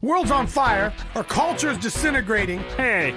World's on fire. Our culture is disintegrating. Hey,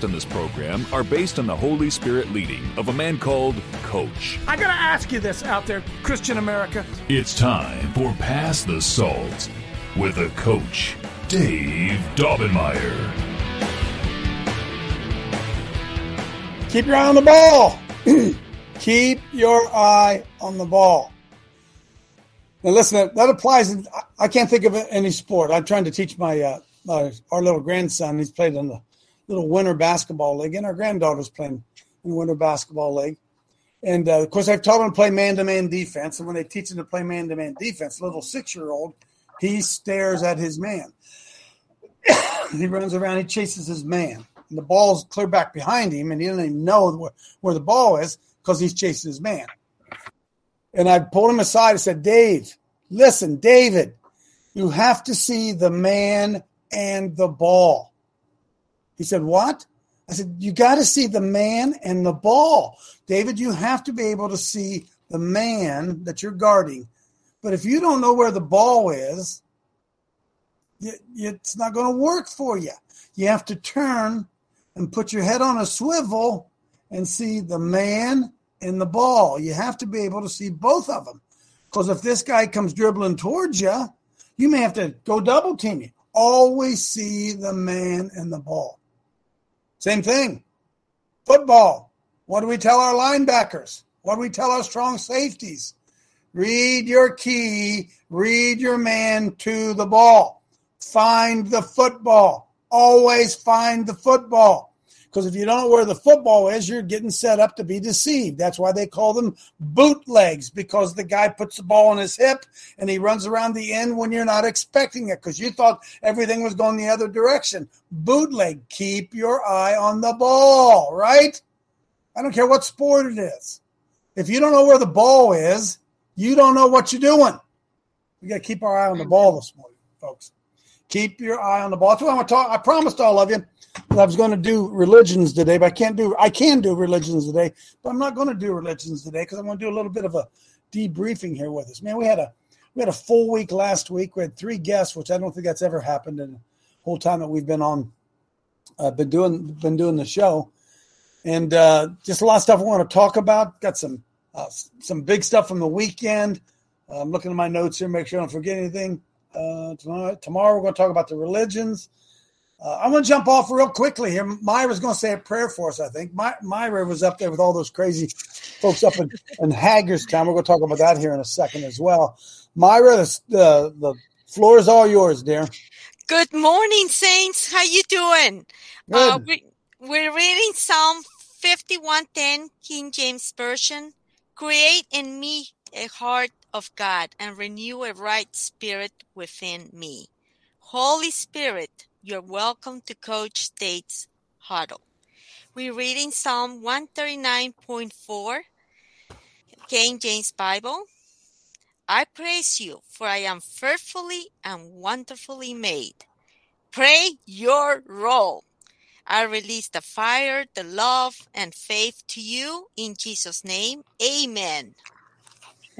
in this program are based on the Holy Spirit leading of a man called Coach. I gotta ask you this out there, Christian America. It's time for Pass the Salt with a coach, Dave Daubenmire. Keep your eye on the ball. Keep your eye on the ball. Now, listen, that applies. In, I can't think of any sport. I'm trying to teach my, uh, my our little grandson. He's played in the little winter basketball league, and our granddaughter's playing in the winter basketball league. And uh, of course, I've taught him to play man to man defense. And when they teach him to play man to man defense, little six year old, he stares at his man. he runs around, he chases his man and the ball's clear back behind him, and he doesn't even know where, where the ball is because he's chasing his man. And I pulled him aside and said, Dave, listen, David, you have to see the man and the ball. He said, What? I said, You got to see the man and the ball. David, you have to be able to see the man that you're guarding. But if you don't know where the ball is, it's not going to work for you. You have to turn and put your head on a swivel and see the man and the ball. You have to be able to see both of them. Because if this guy comes dribbling towards you, you may have to go double team you. Always see the man and the ball. Same thing. Football. What do we tell our linebackers? What do we tell our strong safeties? Read your key, read your man to the ball. Find the football always find the football. Because if you don't know where the football is, you're getting set up to be deceived. That's why they call them bootlegs, because the guy puts the ball on his hip and he runs around the end when you're not expecting it, because you thought everything was going the other direction. Bootleg, keep your eye on the ball, right? I don't care what sport it is. If you don't know where the ball is, you don't know what you're doing. We got to keep our eye on the ball this morning, folks. Keep your eye on the ball. That's what I'm going to talk. I promised all of you I was going to do religions today, but I can't do. I can do religions today, but I'm not going to do religions today because I'm going to do a little bit of a debriefing here with us. Man, we had a we had a full week last week. We had three guests, which I don't think that's ever happened in the whole time that we've been on. Uh, been doing been doing the show, and uh, just a lot of stuff I want to talk about. Got some uh, some big stuff from the weekend. I'm looking at my notes here, make sure I don't forget anything. Uh, tomorrow, tomorrow, we're going to talk about the religions. Uh, I'm going to jump off real quickly here. Myra's going to say a prayer for us, I think. My, Myra was up there with all those crazy folks up in, in Hagerstown. We're going to talk about that here in a second as well. Myra, the, the, the floor is all yours, dear. Good morning, Saints. How you doing? Uh, we, we're reading Psalm 51:10, King James Version. Create in me a heart of God and renew a right spirit within me. Holy Spirit, you're welcome to Coach State's huddle. We're reading Psalm 139.4, King James Bible. I praise you, for I am fearfully and wonderfully made. Pray your role. I release the fire, the love, and faith to you in Jesus' name. Amen.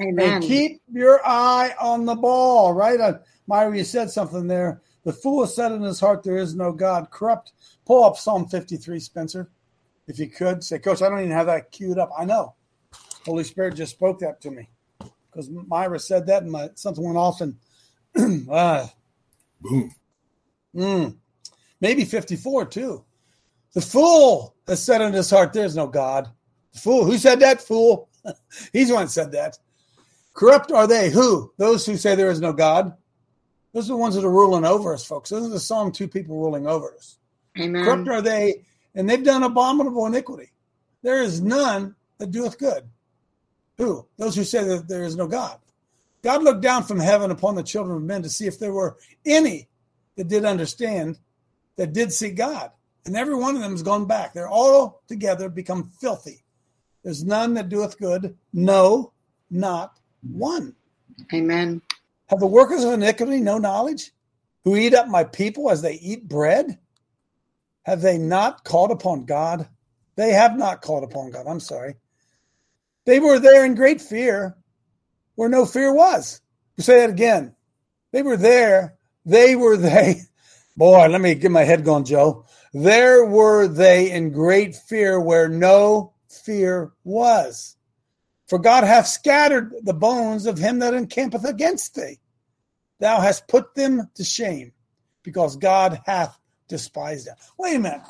Amen. And keep your eye on the ball, right? Uh, Myra, you said something there. The fool has said in his heart, There is no God. Corrupt. Pull up Psalm 53, Spencer, if you could. Say, Coach, I don't even have that queued up. I know. Holy Spirit just spoke that to me because Myra said that and my, something went off and uh, boom. Mm, maybe 54 too. The fool has said in his heart, There's no God. The fool. Who said that? Fool. He's the one that said that. Corrupt are they? Who? Those who say there is no God. Those are the ones that are ruling over us, folks. Those are the Psalm 2 people ruling over us. Amen. Corrupt are they, and they've done abominable iniquity. There is none that doeth good. Who? Those who say that there is no God. God looked down from heaven upon the children of men to see if there were any that did understand, that did see God. And every one of them has gone back. They're all together become filthy. There's none that doeth good. No, not one. Amen. Have the workers of iniquity no knowledge? Who eat up my people as they eat bread? Have they not called upon God? They have not called upon God. I'm sorry. They were there in great fear where no fear was. You say that again. They were there. They were they. Boy, let me get my head going, Joe. There were they in great fear where no fear was. For God hath scattered the bones of him that encampeth against thee. Thou hast put them to shame, because God hath despised them. Wait a minute.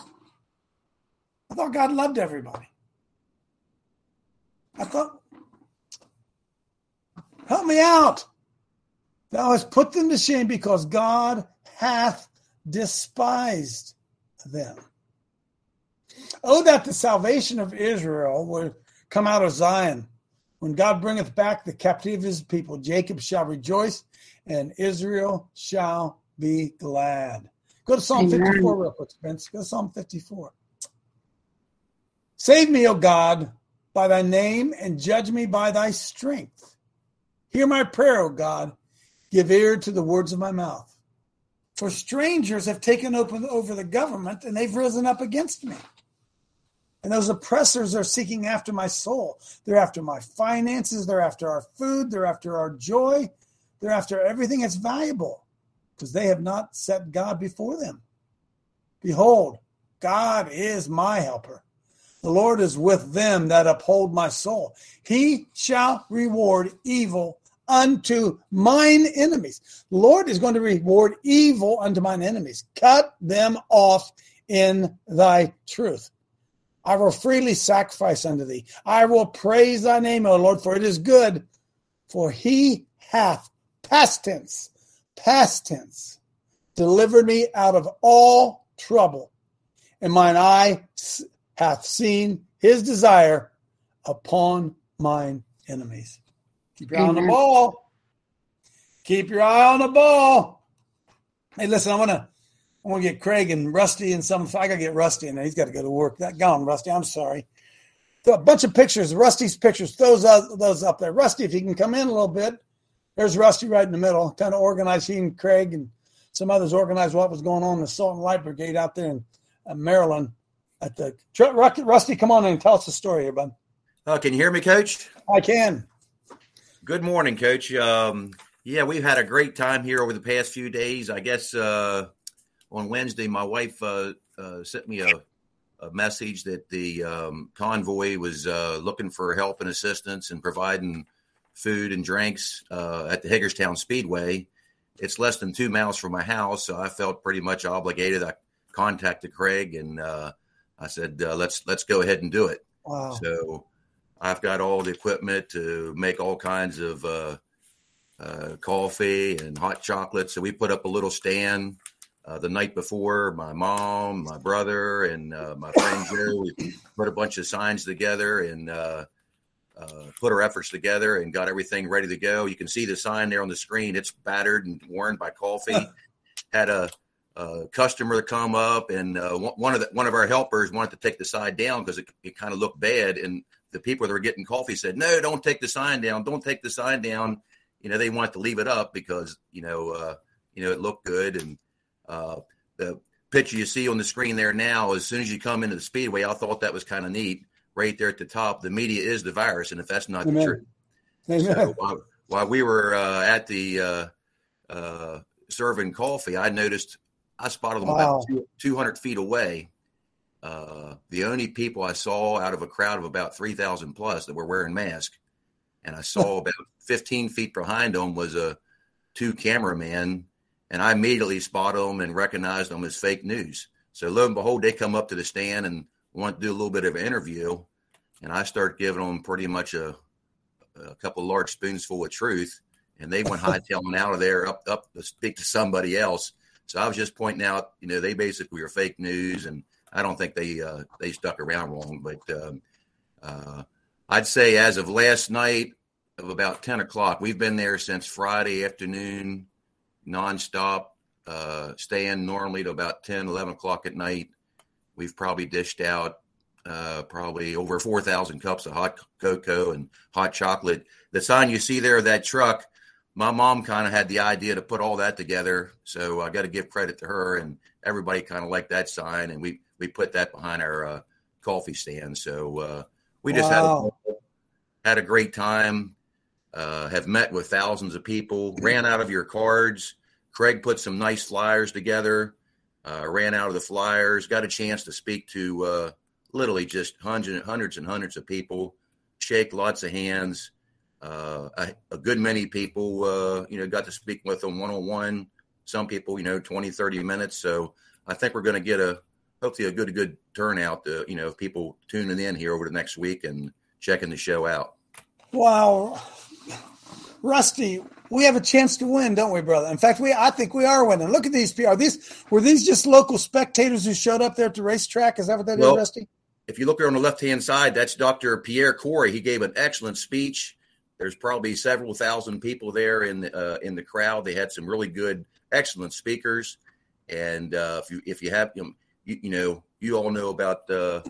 I thought God loved everybody. I thought, help me out. Thou hast put them to shame because God hath despised them. Oh, that the salvation of Israel would come out of Zion. When God bringeth back the captivity of his people, Jacob shall rejoice and Israel shall be glad. Go to Psalm Amen. 54 real quick, Spence. Go to Psalm 54. Save me, O God, by thy name, and judge me by thy strength. Hear my prayer, O God. Give ear to the words of my mouth. For strangers have taken open over the government, and they've risen up against me. And those oppressors are seeking after my soul. They're after my finances. They're after our food. They're after our joy. They're after everything that's valuable because they have not set God before them. Behold, God is my helper. The Lord is with them that uphold my soul. He shall reward evil unto mine enemies. The Lord is going to reward evil unto mine enemies. Cut them off in thy truth. I will freely sacrifice unto thee. I will praise thy name, O Lord, for it is good. For he hath, past tense, past tense, delivered me out of all trouble. And mine eye hath seen his desire upon mine enemies. Keep your eye on the ball. Keep your eye on the ball. Hey, listen, I want to I want to get Craig and Rusty and some. I got to get Rusty in there. He's got to go to work. That gone, Rusty. I'm sorry. a bunch of pictures, Rusty's pictures. Those up, those up there. Rusty, if you can come in a little bit. There's Rusty right in the middle, kind of organized. He and Craig and some others organized what was going on in the Salt and Light Brigade out there in uh, Maryland. At the Rusty, come on in and tell us the story here, bud. Uh, can you hear me, Coach? I can. Good morning, Coach. Um, yeah, we've had a great time here over the past few days. I guess uh, on Wednesday, my wife uh, uh, sent me a, a, message that the um, convoy was uh, looking for help and assistance and providing food and drinks uh, at the Hagerstown Speedway. It's less than two miles from my house, so I felt pretty much obligated. I contacted Craig and uh, I said, uh, "Let's let's go ahead and do it." Wow. So I've got all the equipment to make all kinds of coffee and hot chocolate. So we put up a little stand uh, the night before, my mom, my brother, and uh, my friend Joe, we put a bunch of signs together and uh, uh, put our efforts together and got everything ready to go. You can see the sign there on the screen. It's battered and worn by coffee. Had a, a customer come up, and uh, one of the, one of our helpers wanted to take the sign down because it, it kind of looked bad. And the people that were getting coffee said, "No, don't take the sign down. Don't take the sign down." You know, they wanted to leave it up because you know, uh, you know, it looked good and uh, the picture you see on the screen there now, as soon as you come into the speedway, I thought that was kind of neat. Right there at the top, the media is the virus, and if that's not Amen. the truth, Amen. So while, while, we were uh, at the uh, uh, serving coffee, I noticed I spotted them wow. about 200 feet away. Uh, the only people I saw out of a crowd of about 3,000 plus that were wearing masks, and I saw about 15 feet behind them was a two cameramen and I immediately spotted them and recognized them as fake news. So lo and behold, they come up to the stand and want to do a little bit of an interview, and I start giving them pretty much a, a couple large spoonsful of truth, and they went hightailing out of there up up to speak to somebody else. So I was just pointing out, you know, they basically are fake news, and I don't think they uh, they stuck around long. But um, uh, I'd say as of last night of about ten o'clock, we've been there since Friday afternoon nonstop. uh, staying normally to about 10, 11 o'clock at night. We've probably dished out uh, probably over 4,000 cups of hot cocoa and hot chocolate. The sign you see there, that truck, my mom kind of had the idea to put all that together. So I got to give credit to her and everybody kind of liked that sign. And we, we put that behind our uh, coffee stand. So uh, we just Wow. had, a, had a great time, uh, have met with thousands of people, ran out of your cards. Craig put some nice flyers together, uh, ran out of the flyers, got a chance to speak to uh, literally just hundreds, hundreds and hundreds of people, shake lots of hands. Uh, a, a good many people, uh, you know, got to speak with them one on one. Some people, you know, 20, 30 minutes. So I think we're going to get a, hopefully a good, good turnout to, you know, of people tuning in here over the next week and checking the show out. Wow. Rusty, we have a chance to win, don't we, brother? In fact, we I think we are winning. Look at these PR. These were these just local spectators who showed up there at the racetrack? Is that what that is, Well, Rusty? if you look there on the left hand side, that's Dr. Pierre Kory. He gave an excellent speech. There's probably several thousand people there in the uh, in the crowd. They had some really good, excellent speakers. And uh, if you if you have you know, you, you know you all know about uh,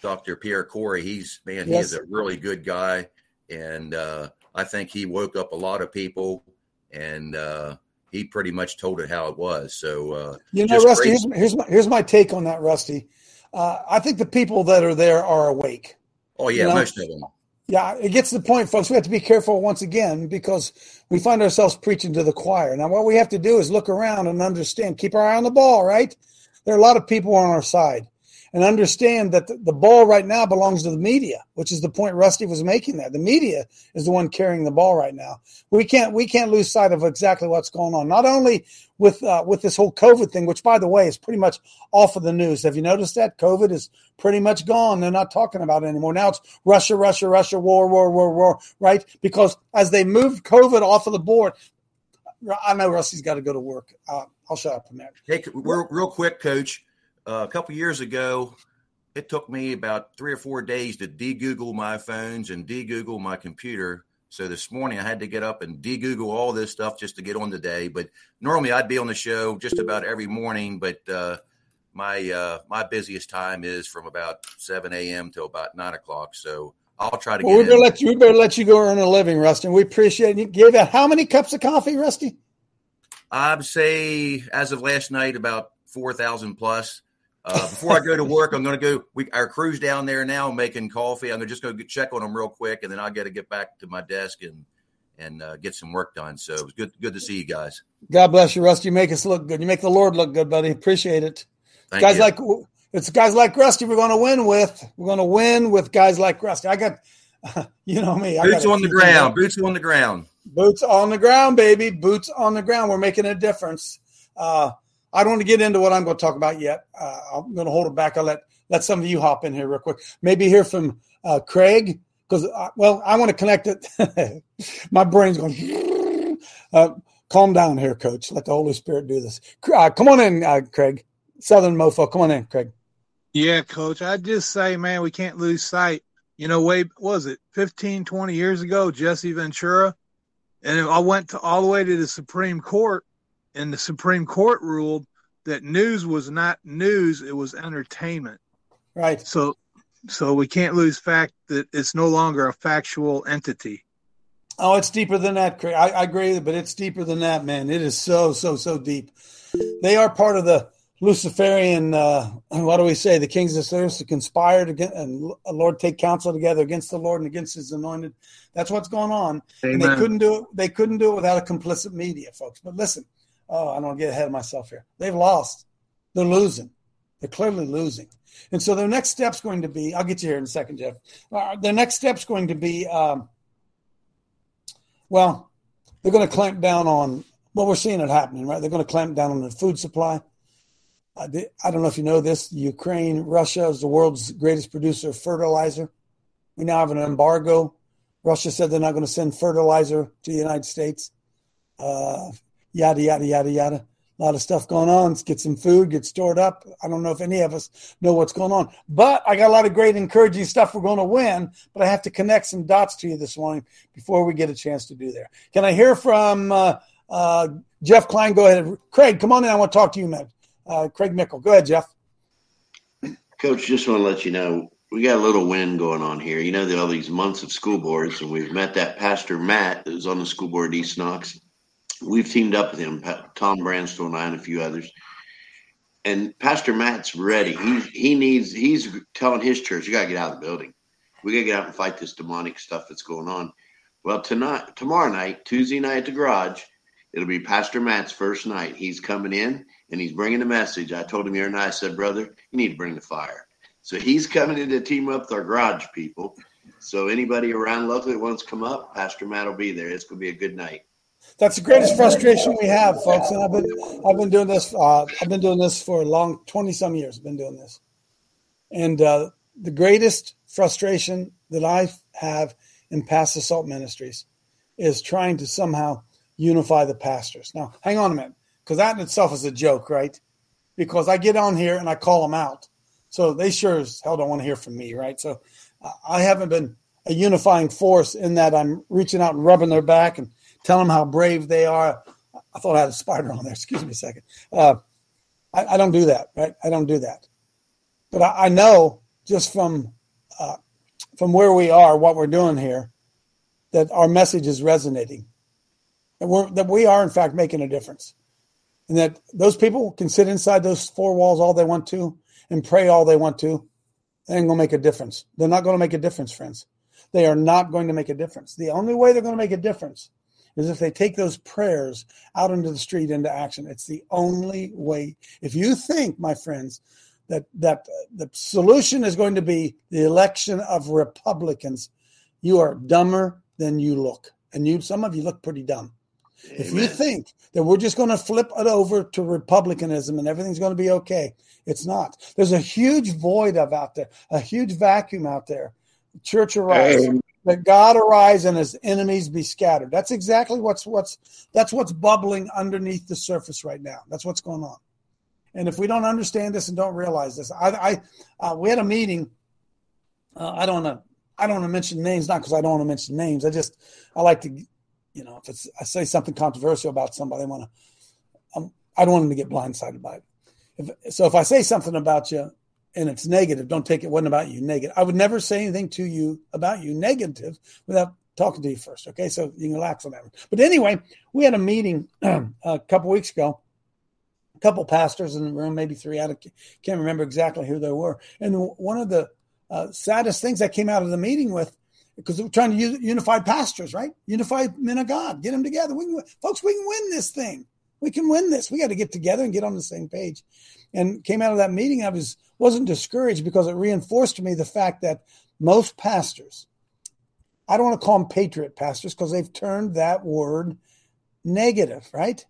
Dr. Pierre Kory. He's man, he Yes. is a really good guy, and uh, I think he woke up a lot of people, and uh, he pretty much told it how it was. So uh, You know, Rusty, here's, here's my here's my take on that, Rusty. Uh, I think the people that are there are awake. oh yeah, you know, most of them. Yeah, it gets to the point, folks. We have to be careful once again because we find ourselves preaching to the choir. Now, what we have to do is look around and understand, keep our eye on the ball, right? There are a lot of people on our side and understand that the, the ball right now belongs to the media, which is the point Rusty was making there. The media is the one carrying the ball right now. We can't we can't lose sight of exactly what's going on. Not only with uh, with this whole COVID thing, which by the way is pretty much off of the news. Have you noticed that COVID is pretty much gone? They're not talking about it anymore. Now it's Russia, Russia, Russia, war, war, war, war, right? Because as they moved COVID off of the board, I know Rusty's got to go to work. Uh, I'll shut up a minute. Hey, real, real quick, Coach. Uh, a couple years ago, it took me about three or four days to de-Google my phones and de-Google my computer. So this morning, I had to get up and de-Google all this stuff just to get on the day. But normally, I'd be on the show just about every morning. But uh, my uh, my busiest time is from about seven a.m. till about nine o'clock. So I'll try to Well, we better in. let you. We better let you go earn a living, Rusty. We appreciate you. Gave out how many cups of coffee, Rusty? I'd say as of last night, about four thousand plus. Uh, before I go to work, I'm going to go. We our crew's down there now making coffee. I'm going to just go get, check on them real quick, and then I got to get back to my desk and and uh, get some work done. So it was good good to see you guys. God bless you, Rusty. You make us look good. You make the Lord look good, buddy. Appreciate it. Thank guys you. like it's guys like Rusty. We're going to win with. We're going to win with guys like Rusty. I got, you know me. I boots on the ground. Boots on the ground. Boots on the ground, baby. Boots on the ground. We're making a difference. Uh, I don't want to get into what I'm going to talk about yet. Uh, I'm going to hold it back. I'll let let some of you hop in here real quick. Maybe hear from uh, Craig because well, I want to connect it. My brain's going. Uh, calm down here, Coach. Let the Holy Spirit do this. Uh, come on in, uh, Craig. Southern mofo. Come on in, Craig. Yeah, coach. I just say, man, we can't lose sight. You know, way was it 15, 20 years ago, Jesse Ventura, and I went to all the way to the Supreme Court, and the Supreme Court ruled that news was not news; it was entertainment. Right. So, so we can't lose fact that it's no longer a factual entity. Oh, it's deeper than that, I, I agree, but it's deeper than that, man. It is so, so, so deep. They are part of the Luciferian, uh, what do we say? The kings of earth to conspire to get, and Lord take counsel together against the Lord and against his anointed. That's what's going on. And they couldn't do it. They couldn't do it without a complicit media, folks. But listen, oh, I don't want to get ahead of myself here. They've lost. They're losing. They're clearly losing. And so their next step's going to be, I'll get you here in a second, Jeff. Uh, their next step's going to be, um, well, they're going to clamp down on well, we're seeing it happening, right? They're going to clamp down on the food supply. I, di- I don't know if you know this. Ukraine, Russia is the world's greatest producer of fertilizer. We now have an embargo. Russia said they're not going to send fertilizer to the United States. Uh, yada, yada, yada, yada. A lot of stuff going on. Let's get some food, get stored up. I don't know if any of us know what's going on. But I got a lot of great, encouraging stuff we're going to win. But I have to connect some dots to you this morning before we get a chance to do there. Can I hear from uh, uh, Jeff Klein, go ahead. Craig, come on in. I want to talk to you, man. Uh, Craig Mickle, go ahead, Jeff. Coach, just want to let you know we got a little win going on here. You know, all these months of school boards, and we've met that Pastor Matt that was on the school board at East Knox. We've teamed up with him, Tom Branstall and I, and a few others. And Pastor Matt's ready. He he needs. He's telling his church, "You got to get out of the building. We got to get out and fight this demonic stuff that's going on." Well, tonight, tomorrow night, Tuesday night at the garage, it'll be Pastor Matt's first night. He's coming in and he's bringing a message. I told him here and I said, brother, you need to bring the fire. So he's coming in to team up with our garage people. So anybody around locally that wants to come up, Pastor Matt will be there. It's going to be a good night. That's the greatest frustration we have, folks. And I've been I've been doing this. Uh, I've been doing this for a long twenty some years. I've been doing this, and uh, the greatest frustration that I have in Pass the Salt Ministries is trying to somehow unify the pastors. Now, hang on a minute, because that in itself is a joke, right? Because I get on here and I call them out. So they sure as hell don't want to hear from me, right? So I haven't been a unifying force in that I'm reaching out and rubbing their back and telling them how brave they are. I thought I had a spider on there. Excuse me a second. Uh, I, I, don't do that, right? I don't do that. But I, I know just from uh, from where we are, what we're doing here, that our message is resonating. And we're, that we are, in fact, making a difference. And that those people can sit inside those four walls all they want to and pray all they want to. They ain't to make a difference. They're not to make a difference, friends. They are not going to make a difference. The only way they're going to make a difference is if they take those prayers out into the street into action. It's the only way. If you think, my friends, that that the solution is going to be the election of Republicans, you are dumber than you look, and you some of you look pretty dumb. Amen. If you think that we're just going to flip it over to republicanism and everything's going to be okay, it's not. There's a huge void of out there, a huge vacuum out there. Church arise. Amen. That God arise and his enemies be scattered. That's exactly what's what's that's what's bubbling underneath the surface right now. That's what's going on. And if we don't understand this and don't realize this, I, I uh, we had a meeting. Uh, I don't want to. I don't want to mention names, not because I don't want to mention names. I just I like to, you know, if it's I say something controversial about somebody, I want to. Um, I don't want them to get blindsided by it. If, so if I say something about you and it's negative, don't take it wasn't about you negative. I would never say anything to you about you negative without talking to you first. Okay, so you can relax on that. one. But anyway, we had a meeting a couple weeks ago A couple pastors in the room, maybe three. I can't remember exactly who they were. And one of the uh, saddest things that came out of the meeting with, because we're trying to use unified pastors, right? Unified men of God, get them together. We can, folks, we can win this thing. We can win this. We got to get together and get on the same page. And came out of that meeting, I was wasn't discouraged because it reinforced to me the fact that most pastors, I don't want to call them patriot pastors because they've turned that word negative, right?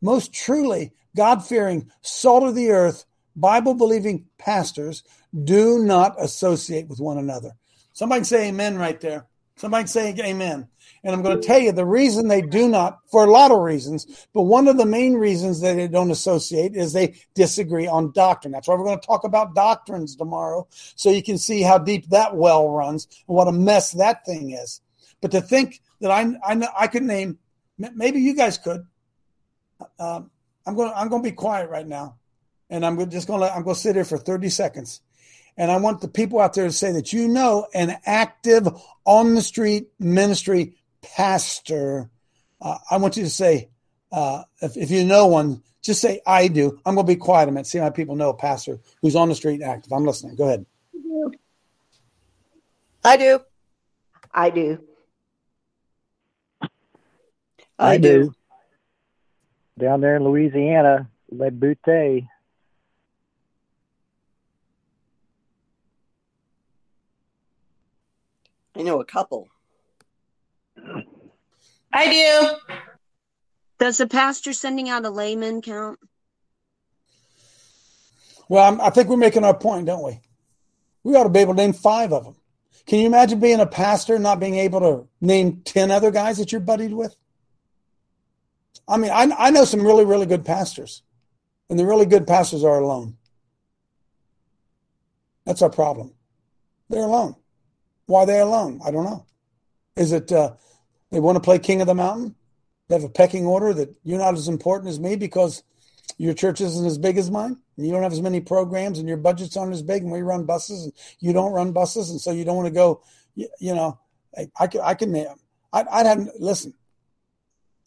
Most truly, God fearing, salt of the earth, Bible believing pastors do not associate with one another. Somebody say amen right there. Somebody say amen. And I'm going to tell you the reason they do not, for a lot of reasons, but one of the main reasons that they don't associate is they disagree on doctrine. That's why we're going to talk about doctrines tomorrow so you can see how deep that well runs and what a mess that thing is. But to think that I, I, I could name, maybe you guys could, um, I'm going. I'm going to be quiet right now, and I'm just going to. I'm going to sit here for 30 seconds, and I want the people out there to say that you know an active on the street ministry pastor. Uh, I want you to say, uh, if, if you know one, just say I do. I'm going to be quiet a minute. See how people know a pastor who's on the street and active. I'm listening. Go ahead. I do. I do. I, I do. do down there in Louisiana, Le Boutte. I know a couple. I do. Does the pastor sending out a layman count? Well, I'm, i think we're making our point, don't we? We ought to be able to name five of them. Can you imagine being a pastor and not being able to name 10 other guys that you're buddied with? I mean, I, I know some really, really good pastors, and the really good pastors are alone. That's our problem. They're alone. Why they alone? I don't know. Is it uh, they want to play king of the mountain? They have a pecking order that you're not as important as me because your church isn't as big as mine. And you don't have as many programs and your budgets aren't as big and we run buses and you don't run buses. And so you don't want to go, you, you know, I, I can, I can, I'd, I'd have, listen,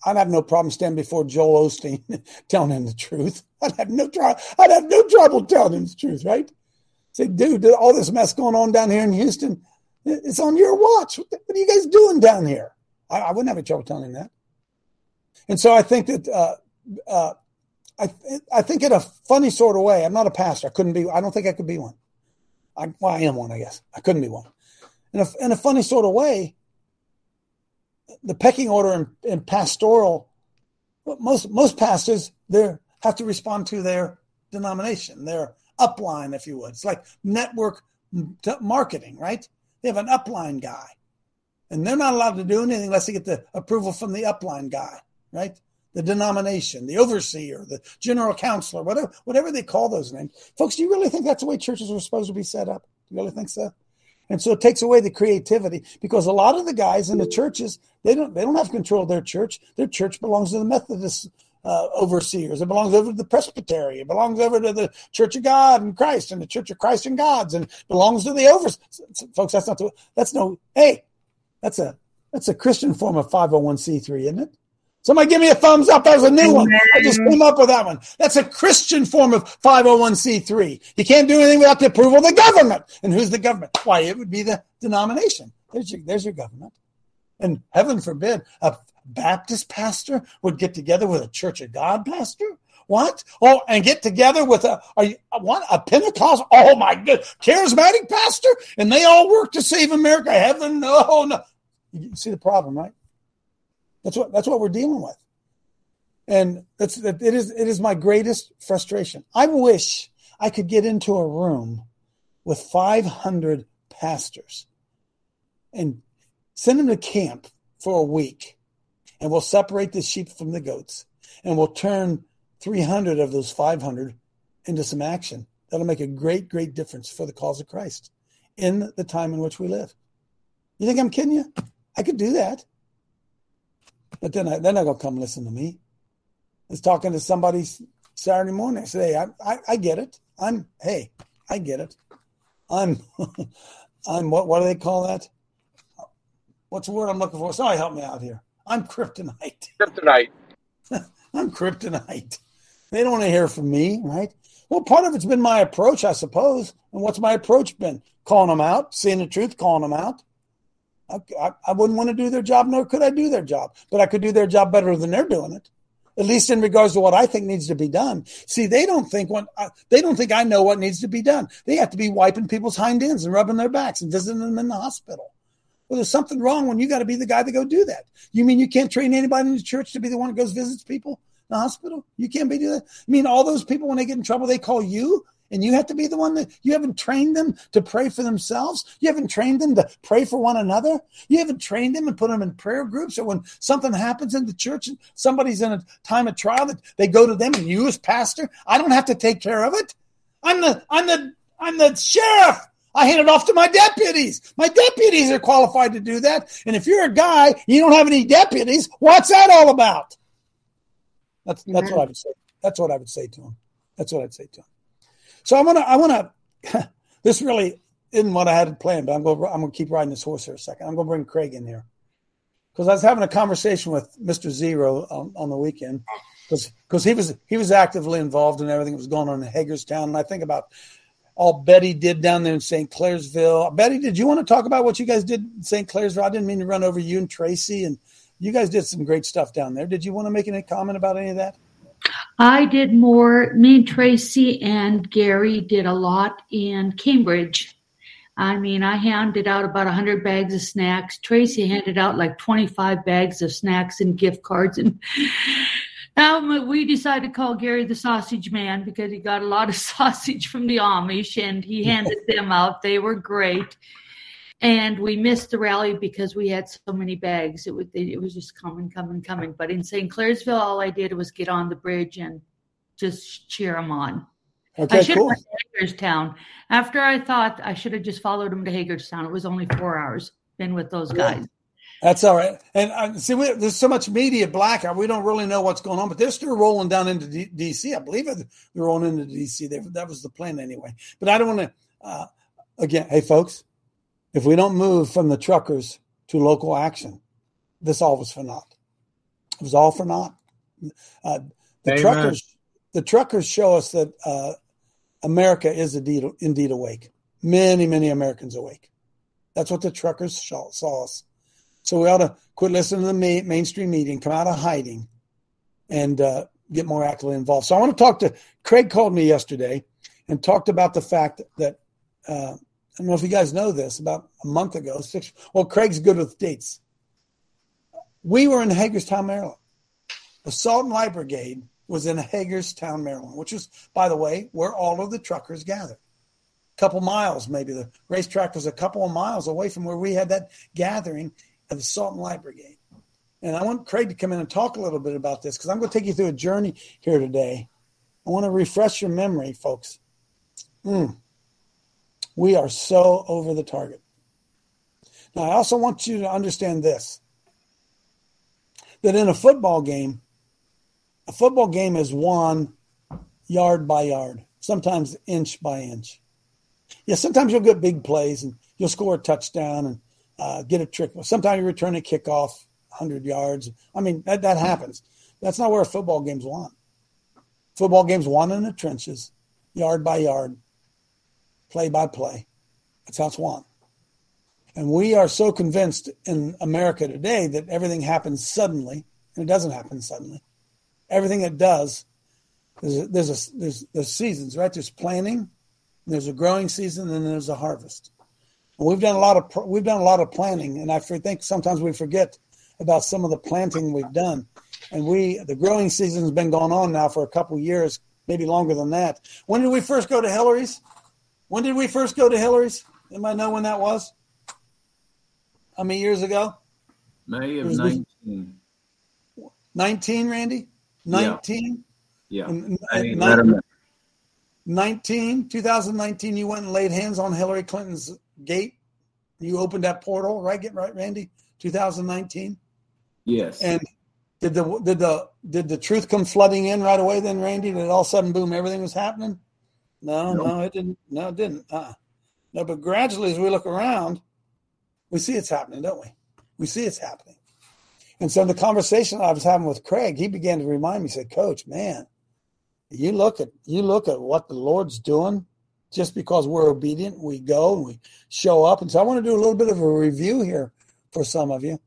I'd have no problem standing before Joel Osteen telling him the truth. I'd have no trouble. I'd have no trouble telling him the truth, right? Say, dude, all this mess going on down here in Houston, it's on your watch. What, are you guys doing down here? I, I, wouldn't have a trouble telling that. And so I think that uh, uh, I I think in a funny sort of way. I'm not a pastor. I couldn't be. I don't think I could be one. I, well, I am one, I guess. I couldn't be one. In a, in a funny sort of way, the pecking order in, in pastoral, most most pastors they have to respond to their denomination, their upline, if you would. It's like network marketing, right? They have an upline guy, and they're not allowed to do anything unless they get the approval from the upline guy, right? The denomination, the overseer, the general counselor, whatever whatever they call those names. Folks, do you really think that's the way churches are supposed to be set up? Do you really think so? And so it takes away the creativity because a lot of the guys in the churches they don't they don't have control of their church. Their church belongs to the Methodist uh, overseers. It belongs over to the Presbytery. It belongs over to the Church of God and Christ and the Church of Christ and Gods, and belongs to the over folks. That's not the, that's no. Hey, that's a that's a Christian form of five hundred one c three, isn't it? Somebody give me a thumbs up. That was a new one. I just came up with that one. That's a Christian form of 501c3. You can't do anything without the approval of the government. And who's the government? Why, it would be the denomination. There's your, there's your government. And heaven forbid a Baptist pastor would get together with a Church of God pastor. What? Oh, and get together with a, a what? A Pentecost? Oh my good, charismatic pastor, and they all work to save America. Heaven? No, no. You see the problem, right? That's what that's what we're dealing with, and that's it is it is my greatest frustration. I wish I could get into a room with 500 pastors and send them to camp for a week, and we'll separate the sheep from the goats, and we'll turn 300 of those 500 into some action that'll make a great, great difference for the cause of Christ in the time in which we live. You think I'm kidding you? I could do that. But then I, they're not gonna come listen to me. I was talking to somebody Saturday morning. I said, "Hey, I, I, I get it. I'm hey, I get it. I'm I'm what what do they call that? What's the word I'm looking for? Somebody help me out here. I'm kryptonite. Kryptonite. I'm kryptonite. They don't want to hear from me, right? Well, part of it's been my approach, I suppose. And what's my approach been? Calling them out, seeing the truth, calling them out. I, I, wouldn't want to do their job, nor could I do their job, but I could do their job better than they're doing it. At least in regards to what I think needs to be done. See, they don't think what uh, they don't think I know what needs to be done. They have to be wiping people's hind ends and rubbing their backs and visiting them in the hospital. Well, there's something wrong when you got to be the guy to go do that. You mean you can't train anybody in the church to be the one that goes visits people in the hospital? You can't be do that. I mean, all those people when they get in trouble, they call you and you have to be the one that you haven't trained them to pray for themselves. You haven't trained them to pray for one another. You haven't trained them and put them in prayer groups. Or when something happens in the church and somebody's in a time of trial, that they go to them and you as pastor, I don't have to take care of it. I'm the I'm the I'm the sheriff. I hand it off to my deputies. My deputies are qualified to do that. And if you're a guy, you don't have any deputies. What's that all about? That's that's what I would say. That's what I would say to him. That's what I'd say to him. So I want to, I want to, this really isn't what I had planned, but I'm going, to, I'm to keep riding this horse here a second. I'm going to bring Craig in here because I was having a conversation with Mr. Zero on, on the weekend because he was he was actively involved in everything that was going on in Hagerstown, and I think about all Betty did down there in St. Clairsville. Betty, did you want to talk about what you guys did in St. Clairsville? I didn't mean to run over you and Tracy, and you guys did some great stuff down there. Did you want to make any comment about any of that? I did more. Me and Tracy and Gary did a lot in Cambridge. I mean, I handed out about 100 bags of snacks. Tracy handed out like 25 bags of snacks and gift cards. And um, we decided to call Gary the sausage man because he got a lot of sausage from the Amish and he handed them out. They were great and we missed the rally because we had so many bags. It was it was just coming, coming, coming. But in St. Clairsville, all I did was get on the bridge and just cheer them on. Okay, I should cool. have went to Hagerstown. After I thought I should have just followed them to Hagerstown. It was only four hours. Been with those guys. That's all right. And uh, see, we, there's so much media blackout. We don't really know what's going on, but they're still rolling down into D- D.C. I believe it, they're rolling into D.C. They, that was the plan anyway. But I don't want to. Uh, again, hey folks, if we don't move from the truckers to local action, this all was for naught. It was all for naught. Uh, the Amen. truckers, the truckers show us that uh, America is indeed indeed awake. Many, many Americans awake. That's what the truckers saw, saw us. So we ought to quit listening to the ma- mainstream media and come out of hiding and uh, get more actively involved. So I want to talk to Craig. Called me yesterday and talked about the fact that uh, I don't know if you guys know this. About a month ago, six. Well, Craig's good with dates. We were in Hagerstown, Maryland. The Salt and Light Brigade was in Hagerstown, Maryland, which is, by the way, where all of the truckers gathered. A couple miles, maybe the racetrack was a couple of miles away from where we had that gathering of the Salt and Light Brigade. And I want Craig to come in and talk a little bit about this because I'm going to take you through a journey here today. I want to refresh your memory, folks. Mm. We are so over the target. Now, I also want you to understand this that in a football game, a football game is won yard by yard, sometimes inch by inch. Yeah, sometimes you'll get big plays and you'll score a touchdown and uh, get a trick. Sometimes you return a kickoff 100 yards. I mean, that, that happens. That's not where football game's won. Football games won in the trenches, yard by yard, play by play. That's how it's won. And we are so convinced in America today that everything happens suddenly, and it doesn't happen suddenly. Everything it does, there's a, there's a, there's there's seasons, right? There's planting, there's a growing season, and there's a harvest. We've done a lot of we've done a lot of planting, and I think sometimes we forget about some of the planting we've done. And we the growing season's been going on now for a couple years, maybe longer than that. When did we first go to Hillary's? When did we first go to Hillary's? Anybody know when that was? How many years ago? May of 19. 19, Randy? 19? Yeah. And- I mean, nine- let 'em know. 19, 2019, you went and laid hands on Hillary Clinton's gate. You opened that portal, right? Get right, Randy? 2019. Yes. And did the did the did the truth come flooding in right away then, Randy? Did all of a sudden boom, everything was happening? No, No. no, it didn't. No, it didn't. Uh, no, but gradually as we look around, we see it's happening, don't we? We see it's happening. And so in the conversation I was having with Craig, he began to remind me, he said, Coach, man, you look at you look at what the Lord's doing, just because we're obedient, we go and we show up. And so I want to do a little bit of a review here for some of you.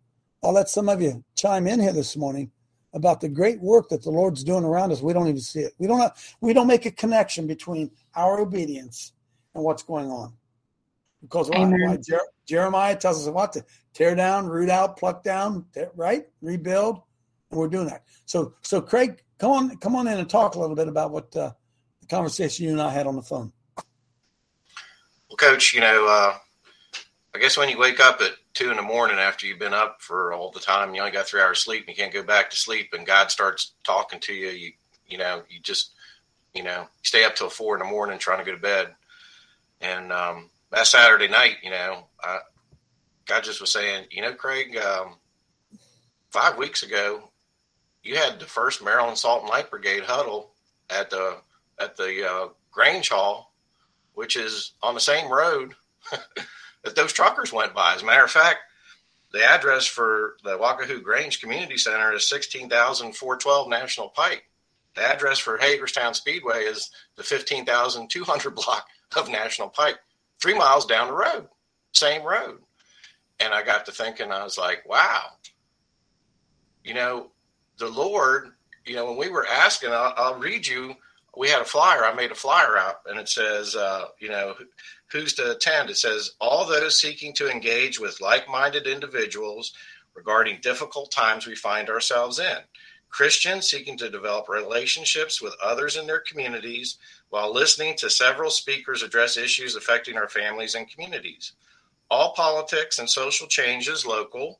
I'll let some of you chime in here this morning about the great work that the Lord's doing around us. We don't even see it. We don't have, we don't make a connection between our obedience and what's going on. Because why? Why? Jer- Jeremiah tells us what to tear down, root out, pluck down, right? Rebuild, and we're doing that. So, so Craig, come on, come on in and talk a little bit about what uh, the conversation you and I had on the phone. Well, coach, you know, uh, I guess when you wake up at two in the morning after you've been up for all the time, you only got three hours sleep, and you can't go back to sleep, and God starts talking to you. You, you know, you just, you know, stay up till four in the morning trying to go to bed. And um, that Saturday night, you know, I, God just was saying, you know, Craig, um, five weeks ago, you had the first Maryland Salt and Light Brigade huddle at the at the uh, Grange Hall, which is on the same road that those truckers went by. As a matter of fact, the address for the Wakahoo Grange Community Center is 16,412 National Pike. The address for Hagerstown Speedway is the 15,200 block of National Pike, three miles down the road, same road. And I got to thinking, I was like, wow, you know, the Lord, you know, when we were asking, I'll, I'll read you, we had a flyer. I made a flyer out and it says, uh, you know, who's to attend. It says, all those seeking to engage with like minded individuals regarding difficult times we find ourselves in. Christians seeking to develop relationships with others in their communities while listening to several speakers address issues affecting our families and communities. All politics and social changes local,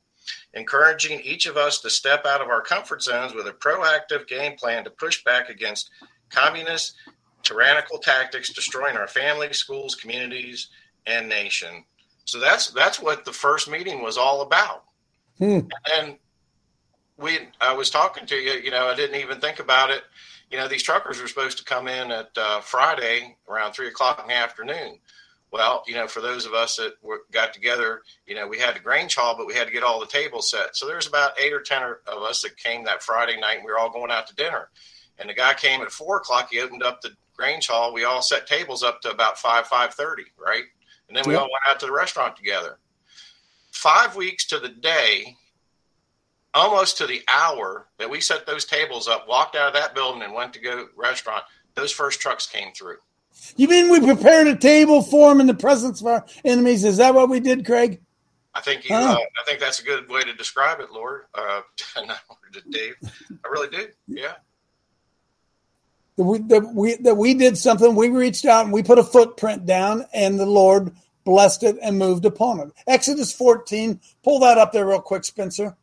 encouraging each of us to step out of our comfort zones with a proactive game plan to push back against communist tyrannical tactics destroying our families, schools, communities, and nation. So that's that's what the first meeting was all about. Hmm. And we, I was talking to you, you know, I didn't even think about it. You know, these truckers were supposed to come in at uh, Friday around three o'clock in the afternoon. Well, you know, for those of us that were, got together, you know, we had the Grange Hall, but we had to get all the tables set. So there's about eight or ten of us that came that Friday night, and we were all going out to dinner. And the guy came at four o'clock. He opened up the Grange Hall. We all set tables up to about five five thirty, right? And then we Yep. all went out to the restaurant together. Five weeks to the day, almost to the hour that we set those tables up, walked out of that building and went to go restaurant. Those first trucks came through. You mean we prepared a table for him in the presence of our enemies? Is that what we did, Craig? I think you. Huh. Uh, I think that's a good way to describe it, Lord. Uh, Dave. I really do. Yeah. That we, that we that we did something. We reached out and we put a footprint down, and the Lord blessed it and moved upon it. Exodus 14. Pull that up there real quick, Spencer.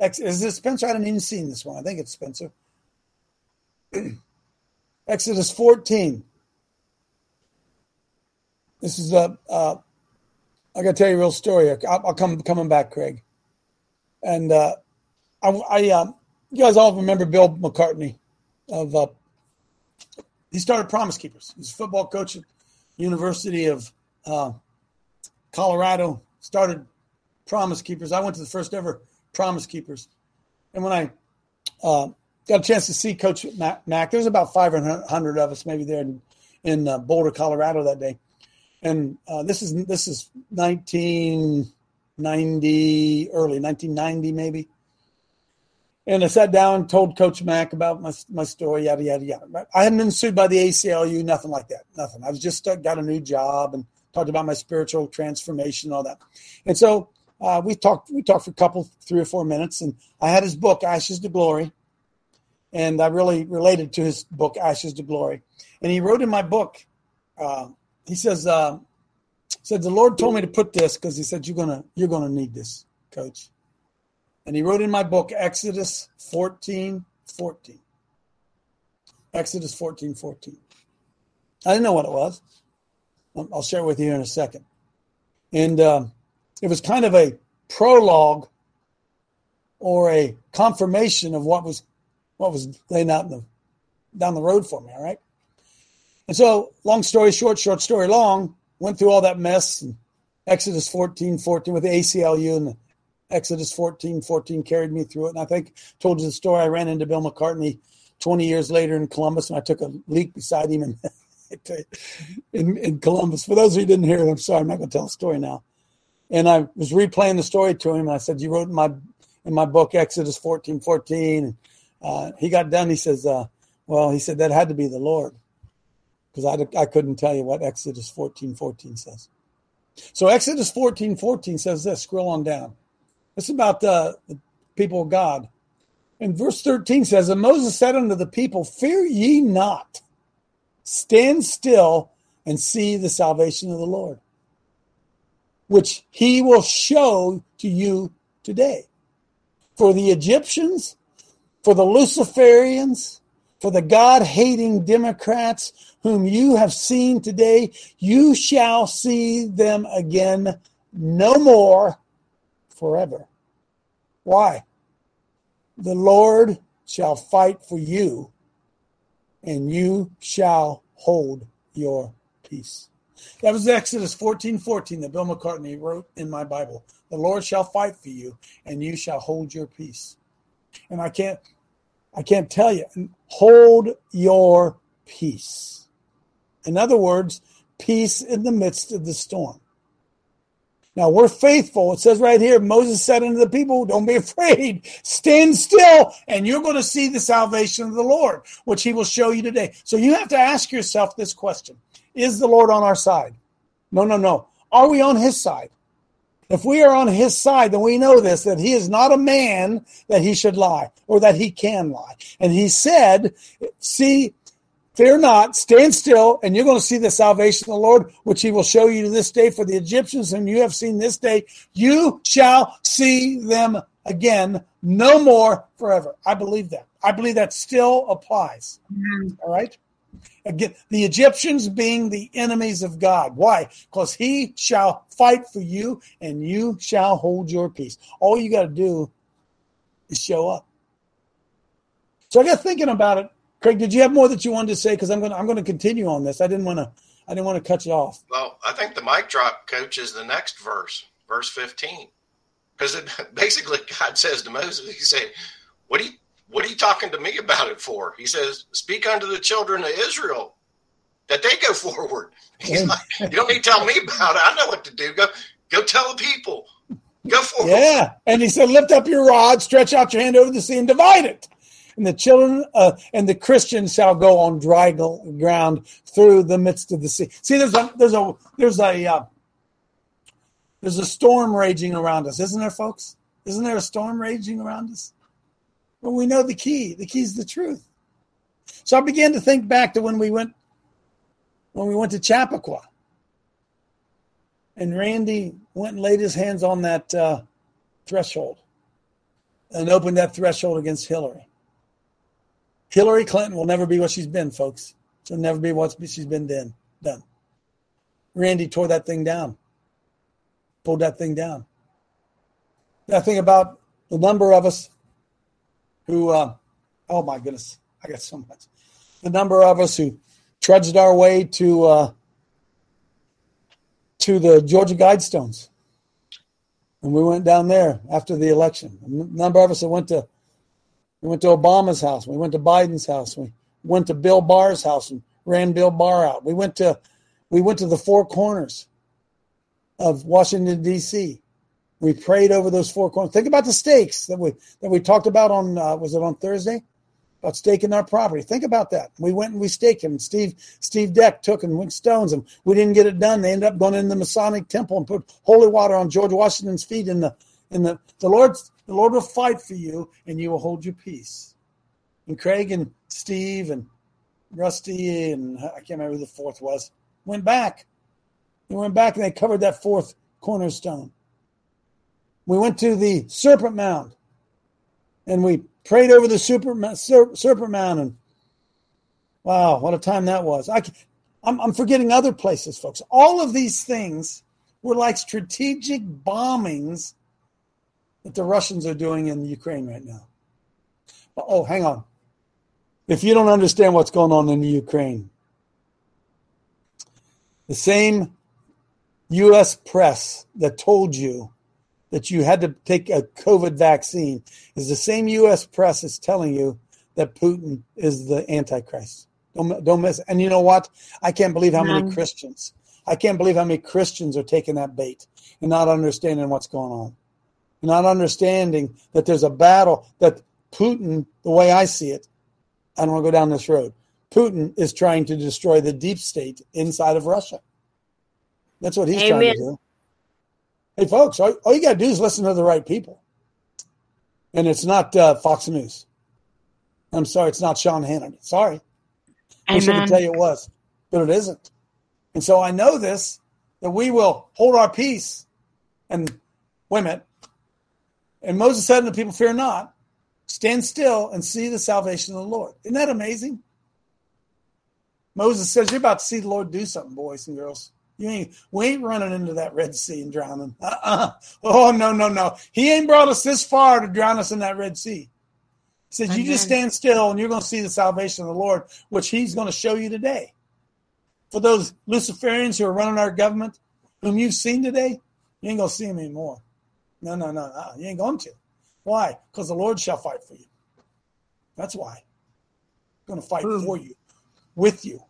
Is this Spencer? I haven't even seen this one. I think it's Spencer. Exodus 14. This is a. Uh, I got to tell you a real story. I'll, I'll come coming back, Craig. And uh, I, I um, you guys all remember Bill McCartney of uh, he started Promise Keepers. He's a football coach at University of uh, Colorado. Started Promise Keepers. I went to the first ever Promise Keepers, and when I uh, got a chance to see Coach Mac, there was about 500 of us maybe there in, in uh, Boulder, Colorado that day. And uh, this is this is 1990, early 1990 maybe. And I sat down, told Coach Mac about my my story, yada yada yada. I hadn't been sued by the ACLU, nothing like that, nothing. I was just uh, got a new job and talked about my spiritual transformation, and all that. And so uh, we talked. We talked for a couple, three or four minutes, and I had his book, Ashes to Glory, and I really related to his book, Ashes to Glory. And he wrote in my book, uh, he says, uh, said the Lord told me to put this because he said you're gonna you're gonna need this, Coach. And he wrote in my book, Exodus 14, 14. Exodus 14, 14. I didn't know what it was. Um, I'll share it with you in a second. And uh, it was kind of a prologue or a confirmation of what was what was laying out in the, down the road for me. All right. And so, long story short, short story long, went through all that mess and Exodus 14, 14 with the ACLU and the Exodus 14, 14 carried me through it. And I think told you the story. I ran into Bill McCartney 20 years later in Columbus and I took a leak beside him in, in, in Columbus. For those of you who didn't hear it, I'm sorry, I'm not going to tell the story now. And I was replaying the story to him and I said, you wrote in my, in my book, Exodus 14, 14. And uh, he got done. He says, uh, well, he said that had to be the Lord because I, I couldn't tell you what Exodus 14, 14 says. So Exodus 14, 14 says this, scroll on down. It's about the, people of God. And verse 13 says, And Moses said unto the people, Fear ye not, stand still and see the salvation of the Lord, which he will show to you today. For the Egyptians, for the Luciferians, for the God hating Democrats whom you have seen today, you shall see them again no more forever. Why? The Lord shall fight for you, and you shall hold your peace. That was Exodus 14 14 that Bill McCartney wrote in my Bible. The Lord shall fight for you, and you shall hold your peace. And I can't I can't tell you. Hold your peace. In other words, peace in the midst of the storm. Now we're faithful. It says right here, Moses said unto the people, Don't be afraid, stand still, and you're going to see the salvation of the Lord, which he will show you today. So you have to ask yourself this question Is the Lord on our side? No, no, no. Are we on his side? If we are on his side, then we know this that he is not a man that he should lie or that he can lie. And he said, See, fear not, stand still, and you're going to see the salvation of the Lord, which he will show you to this day for the Egyptians, whom you have seen this day. You shall see them again, no more forever. I believe that. I believe that still applies. Mm-hmm. All right. Again, the Egyptians being the enemies of God. Why? Because he shall fight for you and you shall hold your peace. All you got to do is show up. So I got thinking about it. Craig, did you have more that you wanted to say? Because I'm going to, I'm going to continue on this. I didn't want to I didn't want to cut you off. Well, I think the mic drop, coach, is the next verse, verse 15. Because basically God says to Moses, he said, What are you what are you talking to me about it for? He says, Speak unto the children of Israel that they go forward. He's like, You don't need to tell me about it. I know what to do. Go go tell the people. Go forward. Yeah. And he said, Lift up your rod, stretch out your hand over the sea, and divide it and the children uh, and the Christians shall go on dry ground through the midst of the sea. See, there's a there's a there's a uh, there's a storm raging around us, isn't there, folks? Isn't there a storm raging around us? Well, we know the key. The key is the truth. So I began to think back to when we went when we went to Chappaqua, and Randy went and laid his hands on that uh, threshold and opened that threshold against Hillary. Hillary Clinton will never be what she's been, folks. She'll never be what she's been then Done. Randy tore that thing down, pulled that thing down. I think about the number of us who, uh, oh my goodness, I got so much. The number of us who trudged our way to uh, to the Georgia Guidestones, and we went down there after the election. A number of us that went to we went to Obama's house. We went to Biden's house. We went to Bill Barr's house and ran Bill Barr out. We went to we went to the four corners of Washington D.C. We prayed over those four corners. Think about the stakes that we that we talked about on uh, was it on Thursday about staking our property. Think about that. We went and we staked him. Steve Steve Deck took and went stones him. We didn't get it done. They ended up going in the Masonic temple and put holy water on George Washington's feet in the in the the Lord's the Lord will fight for you and you will hold your peace. And Craig and Steve and Rusty and I can't remember who the fourth was went back. They went back and they covered that fourth cornerstone. We went to the Serpent Mound and we prayed over the super, Serpent Mound. And wow, what a time that was. I, I'm, I'm forgetting other places, folks. All of these things were like strategic bombings that the Russians are doing in Ukraine right now. Oh, hang on. If you don't understand what's going on in the Ukraine, the same U.S. press that told you that you had to take a COVID vaccine is the same U.S. press that's telling you that Putin is the Antichrist. Don't, don't miss it. And you know what? I can't believe how many Christians, I can't believe how many Christians are taking that bait and not understanding what's going on not understanding that there's a battle that Putin, the way I see it, I don't want to go down this road. Putin is trying to destroy the deep state inside of Russia. That's what he's Amen. trying to do. Hey, folks, all, all you got to do is listen to the right people. And it's not uh, Fox News. I'm sorry, it's not Sean Hannity. Sorry. I I could tell you it was, but it isn't. And so I know this that we will hold our peace and wait a minute. And Moses said to the people, Fear not, stand still and see the salvation of the Lord. Isn't that amazing? Moses says, You're about to see the Lord do something, boys and girls. You ain't we ain't running into that Red Sea and drowning. Uh-uh. Oh no, no, no. He ain't brought us this far to drown us in that Red Sea. He says, Amen. You just stand still and you're going to see the salvation of the Lord, which He's going to show you today. For those Luciferians who are running our government, whom you've seen today, you ain't going to see them anymore. No, no, no, no. You ain't going to. Why? Because the Lord shall fight for you. That's why. I'm going to fight mm. for you, with you.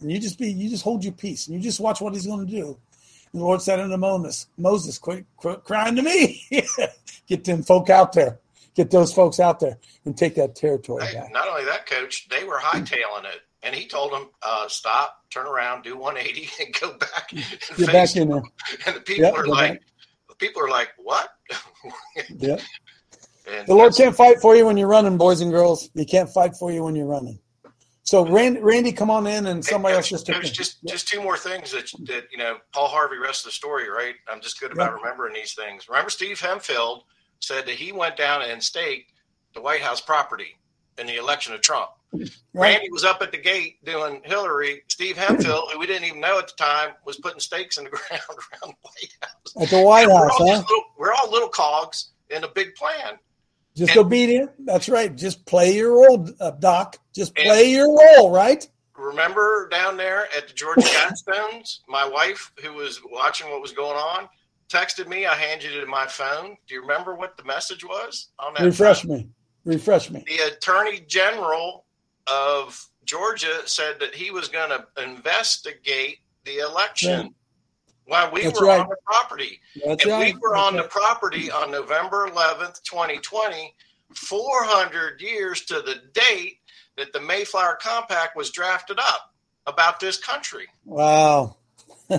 And you just be, you just hold your peace and you just watch what he's going to do. And the Lord said unto Moses, Moses, quit, quit crying to me. Get them folk out there. Get those folks out there and take that territory hey, back. Not only that, coach, they were hightailing it. And he told them, uh, stop, turn around, do 180, and go back. And Get back in there. And the people yep, are like, back people are like, "What?" yeah. the Lord can't fight for you when you're running, boys and girls. He can't fight for you when you're running. So, Randy, Randy come on in, and somebody else just there's just yeah. just two more things that that you know. Paul Harvey, rest of the story, right? I'm just good about yeah. remembering these things. Remember, Steve Hempfield said that he went down and staked the White House property. In the election of Trump. Randy was up at the gate doing Hillary. Steve Hemphill, who we didn't even know at the time, was putting stakes in the ground around the White House. At the White And we're House, all huh? little- we're all little cogs in a big plan. Just And- obedient. That's right. Just play your role, uh, Doc. Just play your role, right? Remember down there at the Georgia Guidestones, my wife, who was watching what was going on, texted me. I handed it to my phone. Do you remember what the message was on that? Refresh me. Refresh me. the attorney general of Georgia said that he was going to investigate the election while we That's were right. on the property. That's and right. we were That's on the property on November 11th, 2020, 400 years to the date that the Mayflower Compact was drafted up about this country. Wow.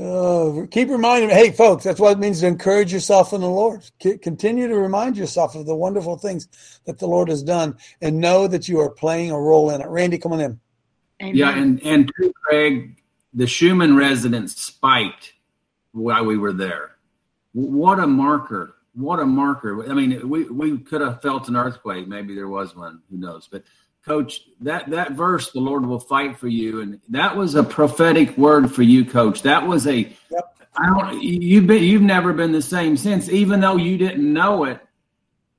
oh, keep reminding hey, folks, that's what it means to encourage yourself in the Lord. C- continue to remind yourself of the wonderful things that the Lord has done and know that you are playing a role in it. Randy, come on in. Yeah, and and too, Craig, the Schumann resonance spiked while we were there. What a marker! What a marker! I mean, we we could have felt an earthquake. Maybe there was one. Who knows? But Coach, that that verse, the Lord will fight for you, and that was a prophetic word for you, Coach. That was a. I don't. You've been. You've never been the same since, even though you didn't know it.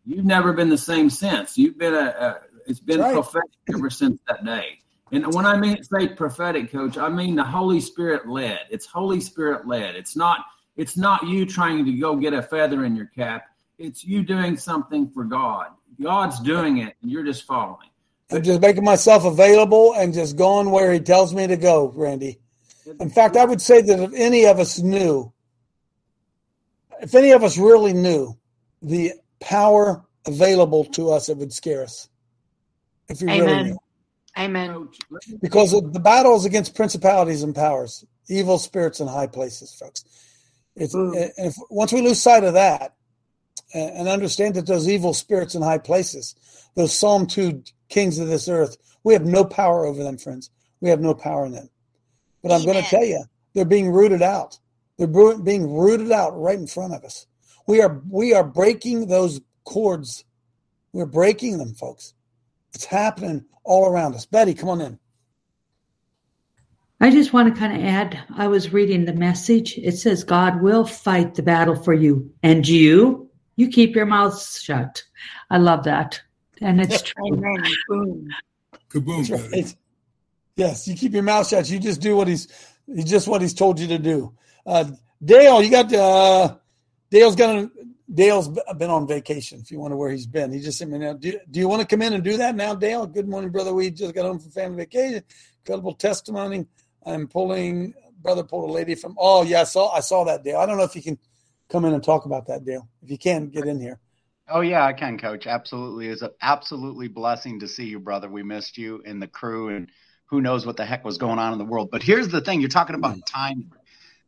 You've never been the same since. You've been a. a it's been right. prophetic ever since that day. And when I mean say prophetic, coach, I mean the Holy Spirit led. It's Holy Spirit led. It's not it's not you trying to go get a feather in your cap. It's you doing something for God. God's doing it, and you're just following. I'm just making myself available and just going where he tells me to go, Randy. In fact, I would say that if any of us knew, if any of us really knew the power available to us, it would scare us. If we really knew. Amen. Because the battle is against principalities and powers, evil spirits in high places, folks. It's and eh, if once we lose sight of that and, and understand that those evil spirits in high places, those Psalm two kings of this earth, we have no power over them, friends. We have no power in them. But I'm going to tell you, they're being rooted out. They're being rooted out right in front of us. We are we are breaking those cords. We're breaking them, folks. It's happening all around us. Betty, come on in. I just want to kind of add I was reading the message. It says, God will fight the battle for you. And you, you keep your mouth shut. I love that. And it's true. Amen. Boom. Kaboom. That's right. Yes, you keep your mouth shut. You just do what he's he's just what he's told you to do. Uh, Dale, you got uh, Dale's gonna Dale's been on vacation. If you wonder where he's been, he just sent me now. Do, do you want to come in and do that now, Dale? Good morning, brother. We just got home from family vacation. Incredible testimony. I'm pulling brother pulled a lady from. Oh yeah, I saw I saw that Dale. I don't know if you can come in and talk about that, Dale. If you can, get in here. Oh yeah, I can, Coach. Absolutely, it's an absolutely blessing to see you, brother. We missed you and the crew, and who knows what the heck was going on in the world. But here's the thing: you're talking about time.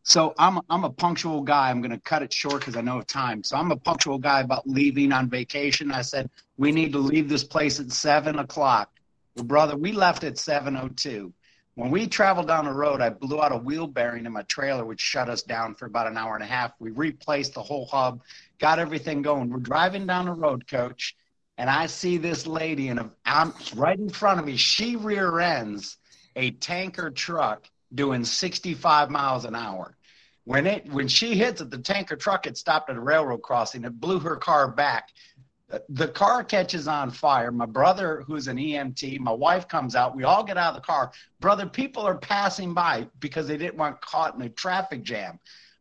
So I'm I'm a punctual guy. I'm going to cut it short because I know of time. So I'm a punctual guy about leaving on vacation. I said we need to leave this place at seven o'clock. Brother, we left at seven o two. When we traveled down the road, I blew out a wheel bearing in my trailer, which shut us down for about an hour and a half. We replaced the whole hub, got everything going. We're driving down the road, coach, and I see this lady, and I'm right in front of me. She rear ends a tanker truck doing 65 miles an hour. When it when she hits it, the tanker truck had stopped at a railroad crossing. It blew her car back. The car catches on fire. My brother, who's an EMT, my wife comes out. We all get out of the car. Brother, people are passing by because they didn't want caught in a traffic jam.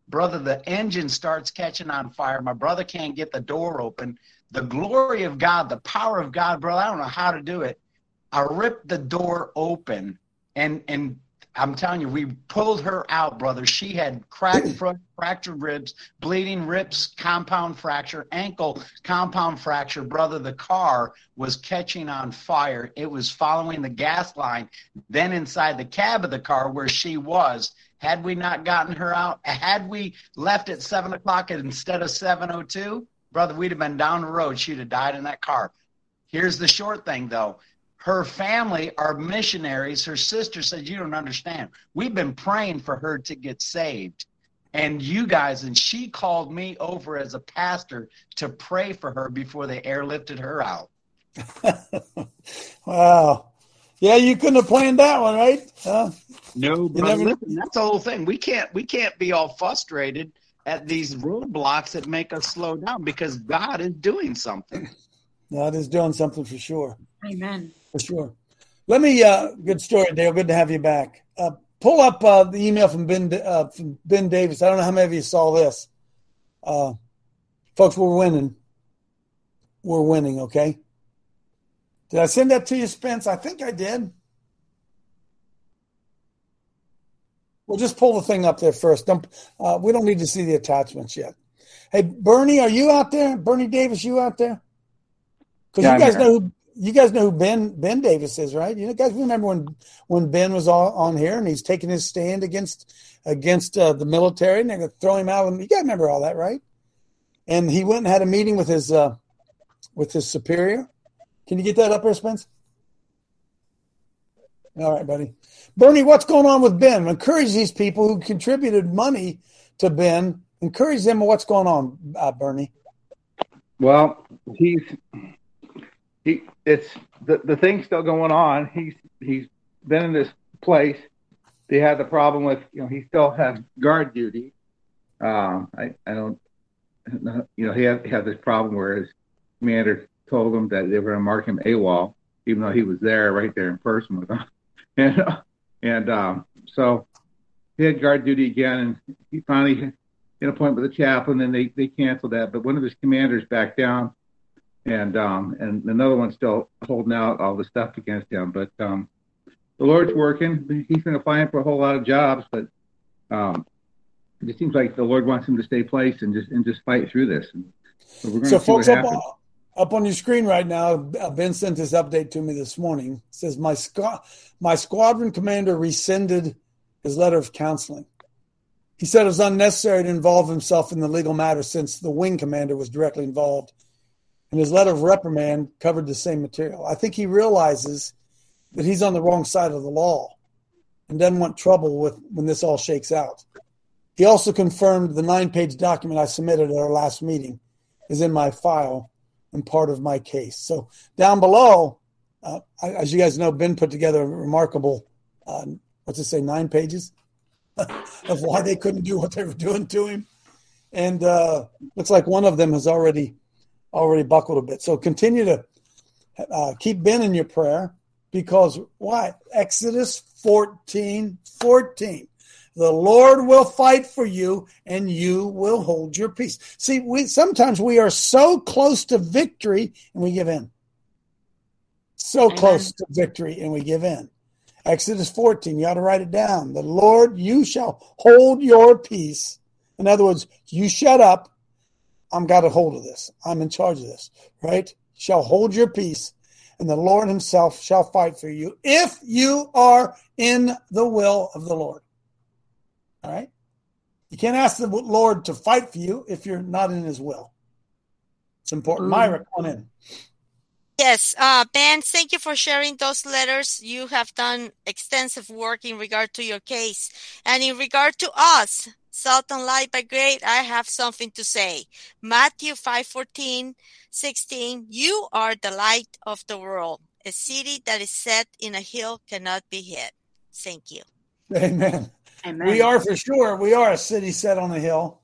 Brother, the engine starts catching on fire. My brother can't get the door open. The glory of God, the power of God, brother, I don't know how to do it. I ripped the door open and and I'm telling you, we pulled her out, brother. She had cracked foot, fractured ribs, bleeding ribs, compound fracture, ankle compound fracture, brother. The car was catching on fire. It was following the gas line, then inside the cab of the car where she was. Had we not gotten her out, had we left at seven o'clock instead of seven o two, brother, we'd have been down the road. She'd have died in that car. Here's the short thing, though her family are missionaries. Her sister said, You don't understand. We've been praying for her to get saved. and you guys, and she called me over as a pastor to pray for her before they airlifted her out. wow. Yeah, you couldn't have planned that one, right? Huh? No, but never- listen, that's the whole thing. We can't we can't be all frustrated at these roadblocks that make us slow down because God is doing something. God is doing something for sure. Amen. For sure. Let me. Uh, good story, Dale. Good to have you back. Uh, pull up uh, the email from Ben uh, from Ben Davis. I don't know how many of you saw this. Uh, folks, we're winning. We're winning. Okay. Did I send that to you, Spence? I think I did. We'll just pull the thing up there first. Don't, uh, we don't need to see the attachments yet. Hey, Bernie, are you out there? Bernie Davis, you out there? Because Yeah, you guys know who you guys know who Ben Ben Davis is, right? You know, guys remember when when Ben was on, on here and he's taking his stand against against uh, the military and they're going to throw him out. You guys remember all that, right? And he went and had a meeting with his uh, with his superior. Can you get that up there, Spence? All right, buddy. Bernie, what's going on with Ben? Encourage these people who contributed money to Ben. Encourage them. What's going on, uh, Bernie? Well, he's he. It's the the thing's still going on. He's he's been in this place. They had the problem with you know he still has guard duty. Um, I I don't you know he had he had this problem where his commander told him that they were going to mark him AWOL, even though he was there right there in person with them, and and um, so he had guard duty again, and he finally had an appointment with the chaplain, and they they canceled that. But one of his commanders backed down, and um, and another one's still holding out all the stuff against him. But um, the Lord's working. He's been applying for a whole lot of jobs, but um, it seems like the Lord wants him to stay placed and just and just fight through this. And so we're So, to see what folks, up, up on your screen right now, Ben sent this update to me this morning. It says my squa- my squadron commander rescinded his letter of counseling. He said it was unnecessary to involve himself in the legal matter since the wing commander was directly involved, and his letter of reprimand covered the same material. I think he realizes that he's on the wrong side of the law and doesn't want trouble with when this all shakes out. He also confirmed the nine-page document I submitted at our last meeting is in my file and part of my case. So down below, uh, as you guys know, Ben put together a remarkable, uh, what's it say, nine pages of why they couldn't do what they were doing to him, and uh, looks like one of them has already already buckled a bit. So continue to uh, keep Ben in your prayer because why? Exodus 14, 14. The Lord will fight for you and you will hold your peace. See, we sometimes we are so close to victory and we give in. So close to victory and we give in. Exodus 14, you ought to write it down. The Lord, you shall hold your peace. In other words, you shut up. I'm got a hold of this. I'm in charge of this, right? Shall hold your peace, and the Lord himself shall fight for you if you are in the will of the Lord. All right? You can't ask the Lord to fight for you if you're not in his will. It's important. Myra, come in. Yes, uh, Ben, thank you for sharing those letters. You have done extensive work in regard to your case. And in regard to us, Salt and Light Brigade, I have something to say. Matthew 5 14, 16, you are the light of the world. A city that is set in a hill cannot be hid. Thank you. Amen. Amen. We are for sure. We are a city set on a hill,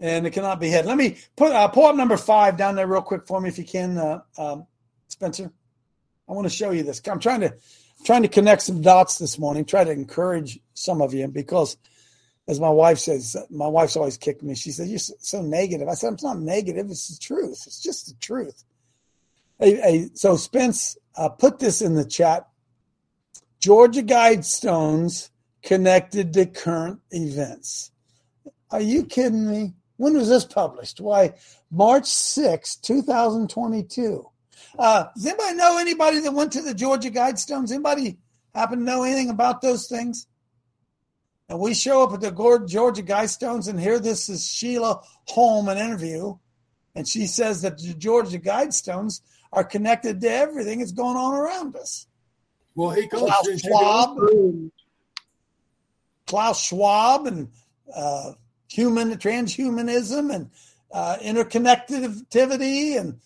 and it cannot be hid. Let me put uh, pull up number five down there real quick for me, if you can, uh, um, Spencer. I want to show you this. I'm trying to trying to connect some dots this morning. Try to encourage some of you because, as my wife says, my wife's always kicked me. She says you're so- negative. I said it's not negative. It's the truth. It's just the truth. Hey, hey, so Spence, uh, put this in the chat. Georgia Guidestones connected to current events. Are you kidding me? When was this published? Why, March 6, 2022. Uh, does anybody know anybody that went to the Georgia Guidestones? Anybody happen to know anything about those things? And we show up at the Georgia Guidestones, and here this is Sheila Holm, an interview, and she says that the Georgia Guidestones are connected to everything that's going on around us. Well, he goes Klaus Schwab, Klaus Schwab, and uh, human transhumanism and uh, interconnectivity and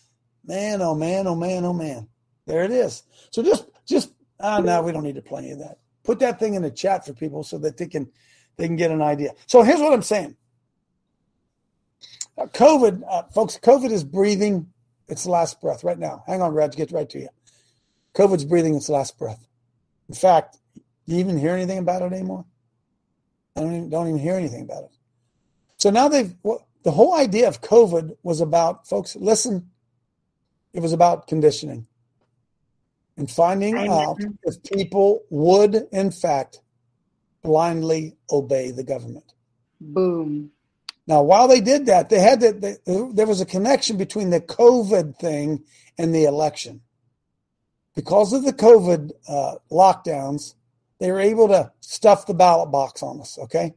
man, oh man, oh man, oh man. There it is. So just just oh no, we don't need to play any of that. Put that thing in the chat for people so that they can they can get an idea. So here's what I'm saying. Uh, COVID, uh, folks, COVID is breathing its last breath right now. Hang on, Reg, get right to you. COVID's breathing its last breath. In fact, do you even hear anything about it anymore? I don't even, don't even hear anything about it. So now they've, well, the whole idea of COVID was about, folks, listen, it was about conditioning and finding out if people would, in fact, blindly obey the government. Boom. Now, while they did that, they had that. They, there was a connection between the COVID thing and the election. Because of the COVID uh, lockdowns, they were able to stuff the ballot box on us. Okay,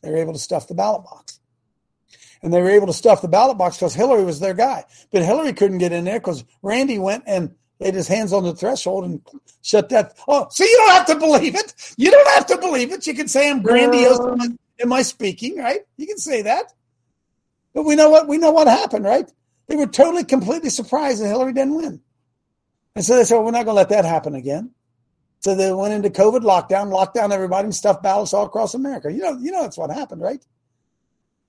they were able to stuff the ballot box, and they were able to stuff the ballot box because Hillary was their guy. But Hillary couldn't get in there because Randy went and laid his hands on the threshold and shut that. Oh, so you don't have to believe it. You don't have to believe it. You can say I'm grandiose in my, in my speaking, right? You can say that. But we know what we know what happened, right? They were totally, completely surprised that Hillary didn't win. And so they said, well, we're not going to let that happen again. So they went into COVID lockdown, locked down everybody, and stuffed ballots all across America. You know, you know that's what happened, right?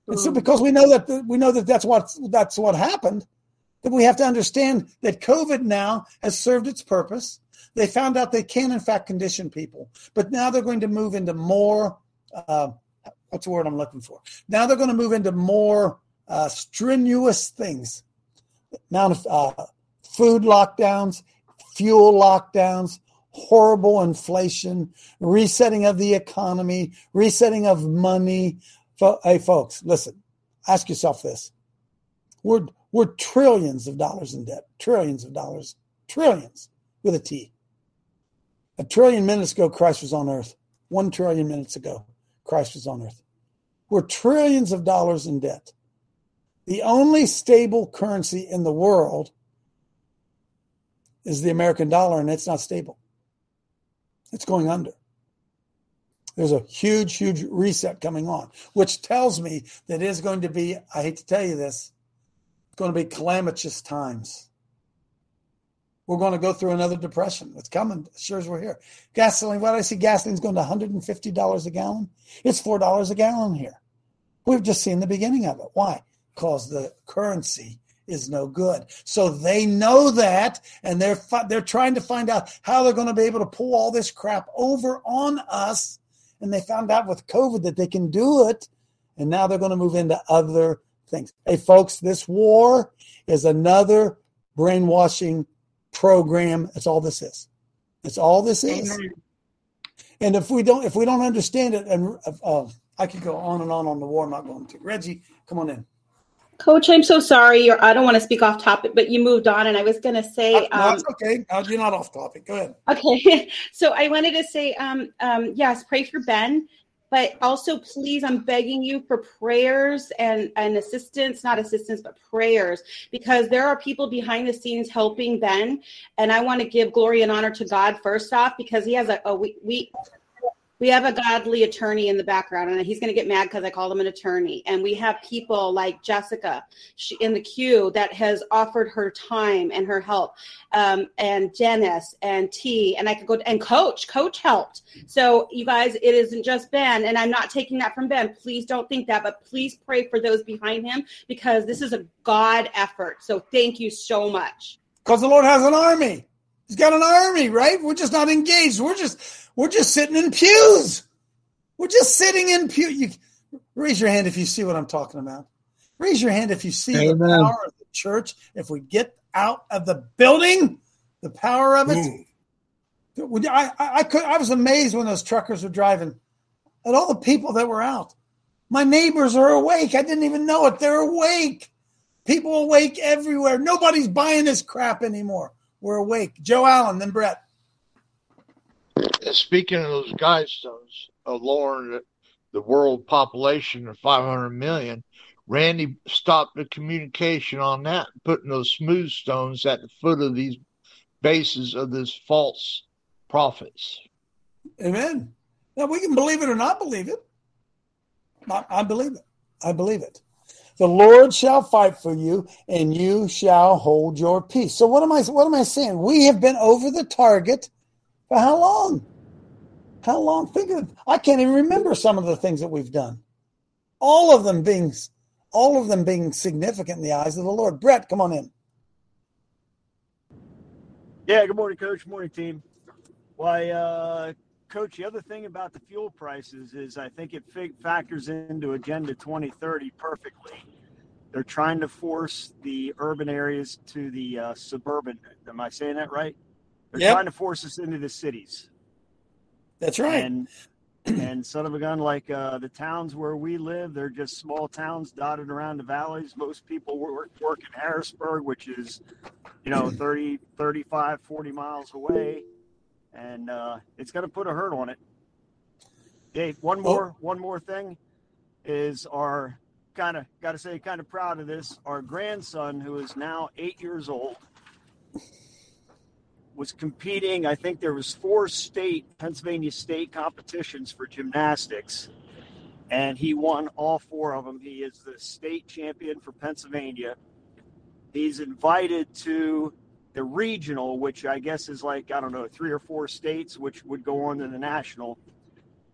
And so because we know that the, we know that that's what that's what happened, that we have to understand that COVID now has served its purpose. They found out they can in fact condition people, but now they're going to move into more. Uh, what's the word I'm looking for? Now they're going to move into more uh, strenuous things. Amount of uh, food lockdowns, fuel lockdowns, horrible inflation, resetting of the economy, resetting of money. Hey, folks, listen, ask yourself this. We're, we're trillions of dollars in debt, trillions of dollars, trillions with a T. A trillion minutes ago, Christ was on earth. One trillion minutes ago, Christ was on earth. We're trillions of dollars in debt. The only stable currency in the world is the American dollar, and it's not stable. It's going under. There's a huge, huge reset coming on, which tells me that it is going to be, I hate to tell you this, it's going to be calamitous times. We're going to go through another depression. It's coming, as sure as we're here. Gasoline, what I see gasoline's going to $150 a gallon. It's $4 a gallon here. We've just seen the beginning of it. Why? Because the currency is no good. So they know that, and they're they're trying to find out how they're going to be able to pull all this crap over on us. And they found out with COVID that they can do it, and now they're going to move into other things. Hey, folks, this war is another brainwashing program. That's all this is. That's all this is. And if we don't, if we don't understand it, and uh, I could go on and on on the war. I'm not going to. Reggie, come on in. Coach, I'm so sorry. You're, I don't want to speak off topic, but you moved on, and I was going to say. Uh, no, um, it's okay. Uh, you're not off topic. Go ahead. Okay, so I wanted to say, um, um, yes, pray for Ben, but also please, I'm begging you for prayers and and assistance, not assistance, but prayers, because there are people behind the scenes helping Ben, and I want to give glory and honor to God first off because He has a, a we, we we have a godly attorney in the background and he's going to get mad because i called him an attorney. And we have people like jessica she, in the queue that has offered her time and her help um, and dennis and t and i could go and coach coach helped. So you guys it isn't just ben and i'm not taking that from ben. Please don't think that but please pray for those behind him because this is a god effort. So thank you so much. Because the Lord has an army. He's got an army, right? We're just not engaged. We're just we're just sitting in pews. We're just sitting in pew. You raise your hand if you see what I'm talking about. Raise your hand if you see Amen. the power of the church. If we get out of the building, the power of it. Mm. I, I, I could I was amazed when those truckers were driving at all the people that were out. My neighbors are awake. I didn't even know it. They're awake. People awake everywhere. Nobody's buying this crap anymore. We're awake. Joe Allen, then Brett. Speaking of those guidestones of uh, lowering the, the world population to 500 million, Randy stopped the communication on that, putting those smooth stones at the foot of these bases of these false prophets. Amen. Now we can believe it or not believe it. I, I believe it. I believe it. The Lord shall fight for you, and you shall hold your peace. So what am I? What am I saying? We have been over the target for how long? How long? Think of. I can't even remember some of the things that we've done. All of them being, all of them being significant in the eyes of the Lord. Brett, come on in. Yeah. Good morning, Coach. Morning, team. Why, uh, Coach? The other thing about the fuel prices is I think it factors into Agenda 2030 perfectly they're trying to force the urban areas to the uh, suburban. Am I saying that right? They're Yep. trying to force us into the cities. That's right. And and son of a gun, like uh, the towns where we live, they're just small towns dotted around the valleys. Most people work, work in Harrisburg, which is, you know, 30, 35, 40 miles away. And uh, it's going to put a hurt on it. Dave, one more, one more thing is our kind of got to say kind of proud of this. Our grandson, who is now eight years old, was competing. I think there was four state Pennsylvania state competitions for gymnastics, and he won all four of them. He is the state champion for Pennsylvania. He's invited to the regional, which I guess is like I don't know three or four states, which would go on to the national.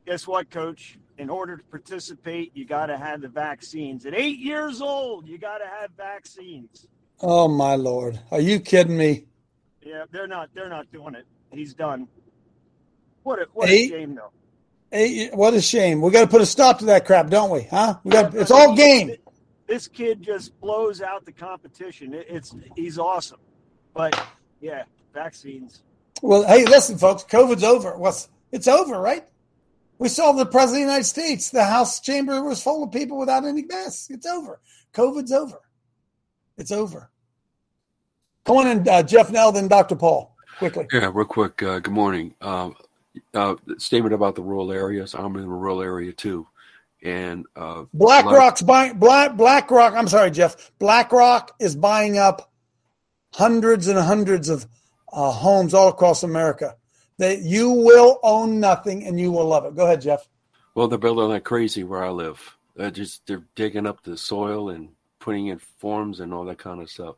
Guess what, Coach? In order to participate, you got to have the vaccines. At eight years old, you got to have vaccines. Oh my Lord, are you kidding me? Yeah, they're not. They're not doing it. He's done. What a what Eight? a shame, though. Hey, what a shame. We got to put a stop to that crap, don't we? Huh? We got. It's all game. This kid just blows out the competition. It, it's he's awesome, but yeah, vaccines. Well, hey, listen, folks. COVID's over. What's it's over, right? We saw the president of the United States. The House chamber was full of people without any masks. It's over. COVID's over. It's over. Come on in, uh, Jeff Nell, then Dr. Paul, quickly. Yeah, real quick. Uh, good morning. Um, uh, statement about the rural areas. I'm in a rural area too, and uh, of- BlackRock's buying Black BlackRock. I'm sorry, Jeff. BlackRock is buying up hundreds and hundreds of uh, homes all across America. That you will own nothing and you will love it. Go ahead, Jeff. Well, they're building like crazy where I live. They're just they're digging up the soil and putting in forms and all that kind of stuff.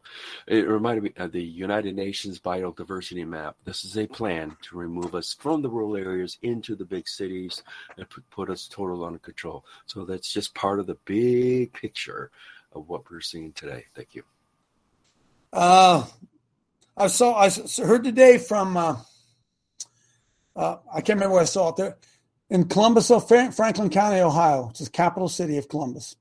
It reminded me of the United Nations biodiversity map. This is a plan to remove us from the rural areas into the big cities and put, us total under control. So that's just part of the big picture of what we're seeing today. Thank you. Uh, I saw. I heard today from. Uh, uh, I can't remember where I saw it there in Columbus, Franklin County, Ohio, which is capital city of Columbus.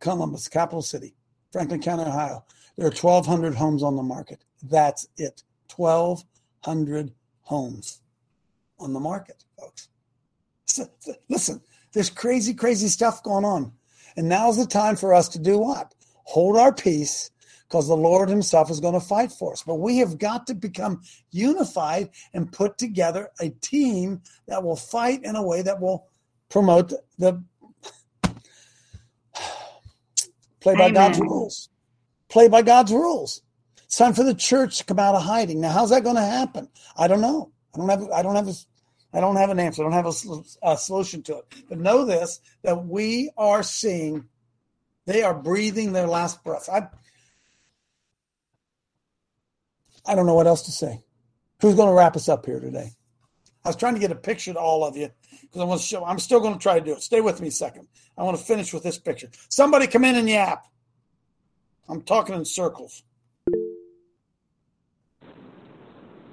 Columbus, capital city, Franklin County, Ohio. There are 1,200 homes on the market. That's it. 1,200 homes on the market, folks. So- listen, there's crazy, crazy stuff going on. And now's the time for us to do what? Hold our peace because the Lord Himself is going to fight for us. But we have got to become unified and put together a team that will fight in a way that will promote the play by God's rules. Play by God's rules. It's time for the church to come out of hiding. Now, how's that going to happen? I don't know. I don't have. I don't have. A, I don't have an answer. I don't have a, a solution to it. But know this: that we are seeing. They are breathing their last breath. I. I don't know what else to say. Who's going to wrap us up here today? I was trying to get a picture to all of you because I want to show. I'm still going to try to do it. Stay with me a second. I want to finish with this picture. Somebody come in and yap. I'm talking in circles.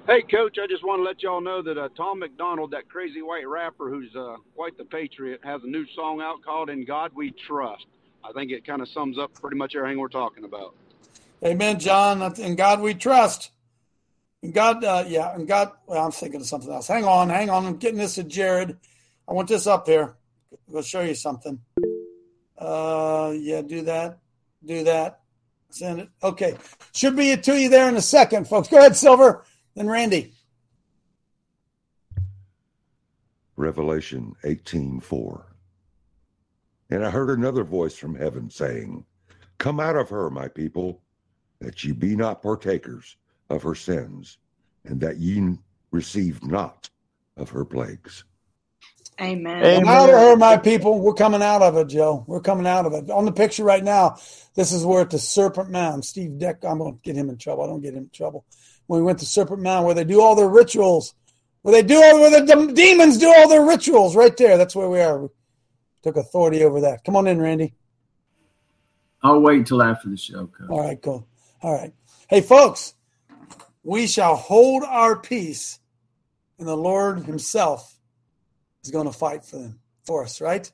Hey, Coach, I just want to let y'all know that uh, Tom MacDonald, that crazy white rapper who's uh, quite the patriot, has a new song out called In God We Trust. I think it kind of sums up pretty much everything we're talking about. Amen, John. In God we trust. In God, uh, yeah, in God. Well, I'm thinking of something else. Hang on, hang on. I'm getting this to Jared. I want this up here. I'll show you something. Uh, yeah, do that. Do that. Send it. Okay. Should be it to you there in a second, folks. Go ahead, Silver. Then Randy. Revelation 18:4. And I heard another voice from heaven saying, Come out of her, my people, that ye be not partakers of her sins, and that ye receive not of her plagues. Amen. Come out of her, my people. We're coming out of it, Joe. We're coming out of it. On the picture right now, this is where at the Serpent Mound. Steve Deck, I'm going to get him in trouble. I don't get him in trouble. When we went to Serpent Mound, where they do all their rituals, where they do all, where the demons do all their rituals, right there. That's where we are. We took authority over that. Come on in, Randy. I'll wait until after the show. Coach. All right, cool. All right. Hey, folks, we shall hold our peace, and the Lord Himself is going to fight for them, for us, right?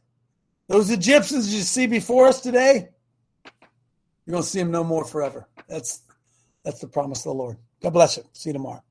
Those Egyptians you see before us today, you're going to see them no more forever. That's that's the promise of the Lord. God bless you. See you tomorrow.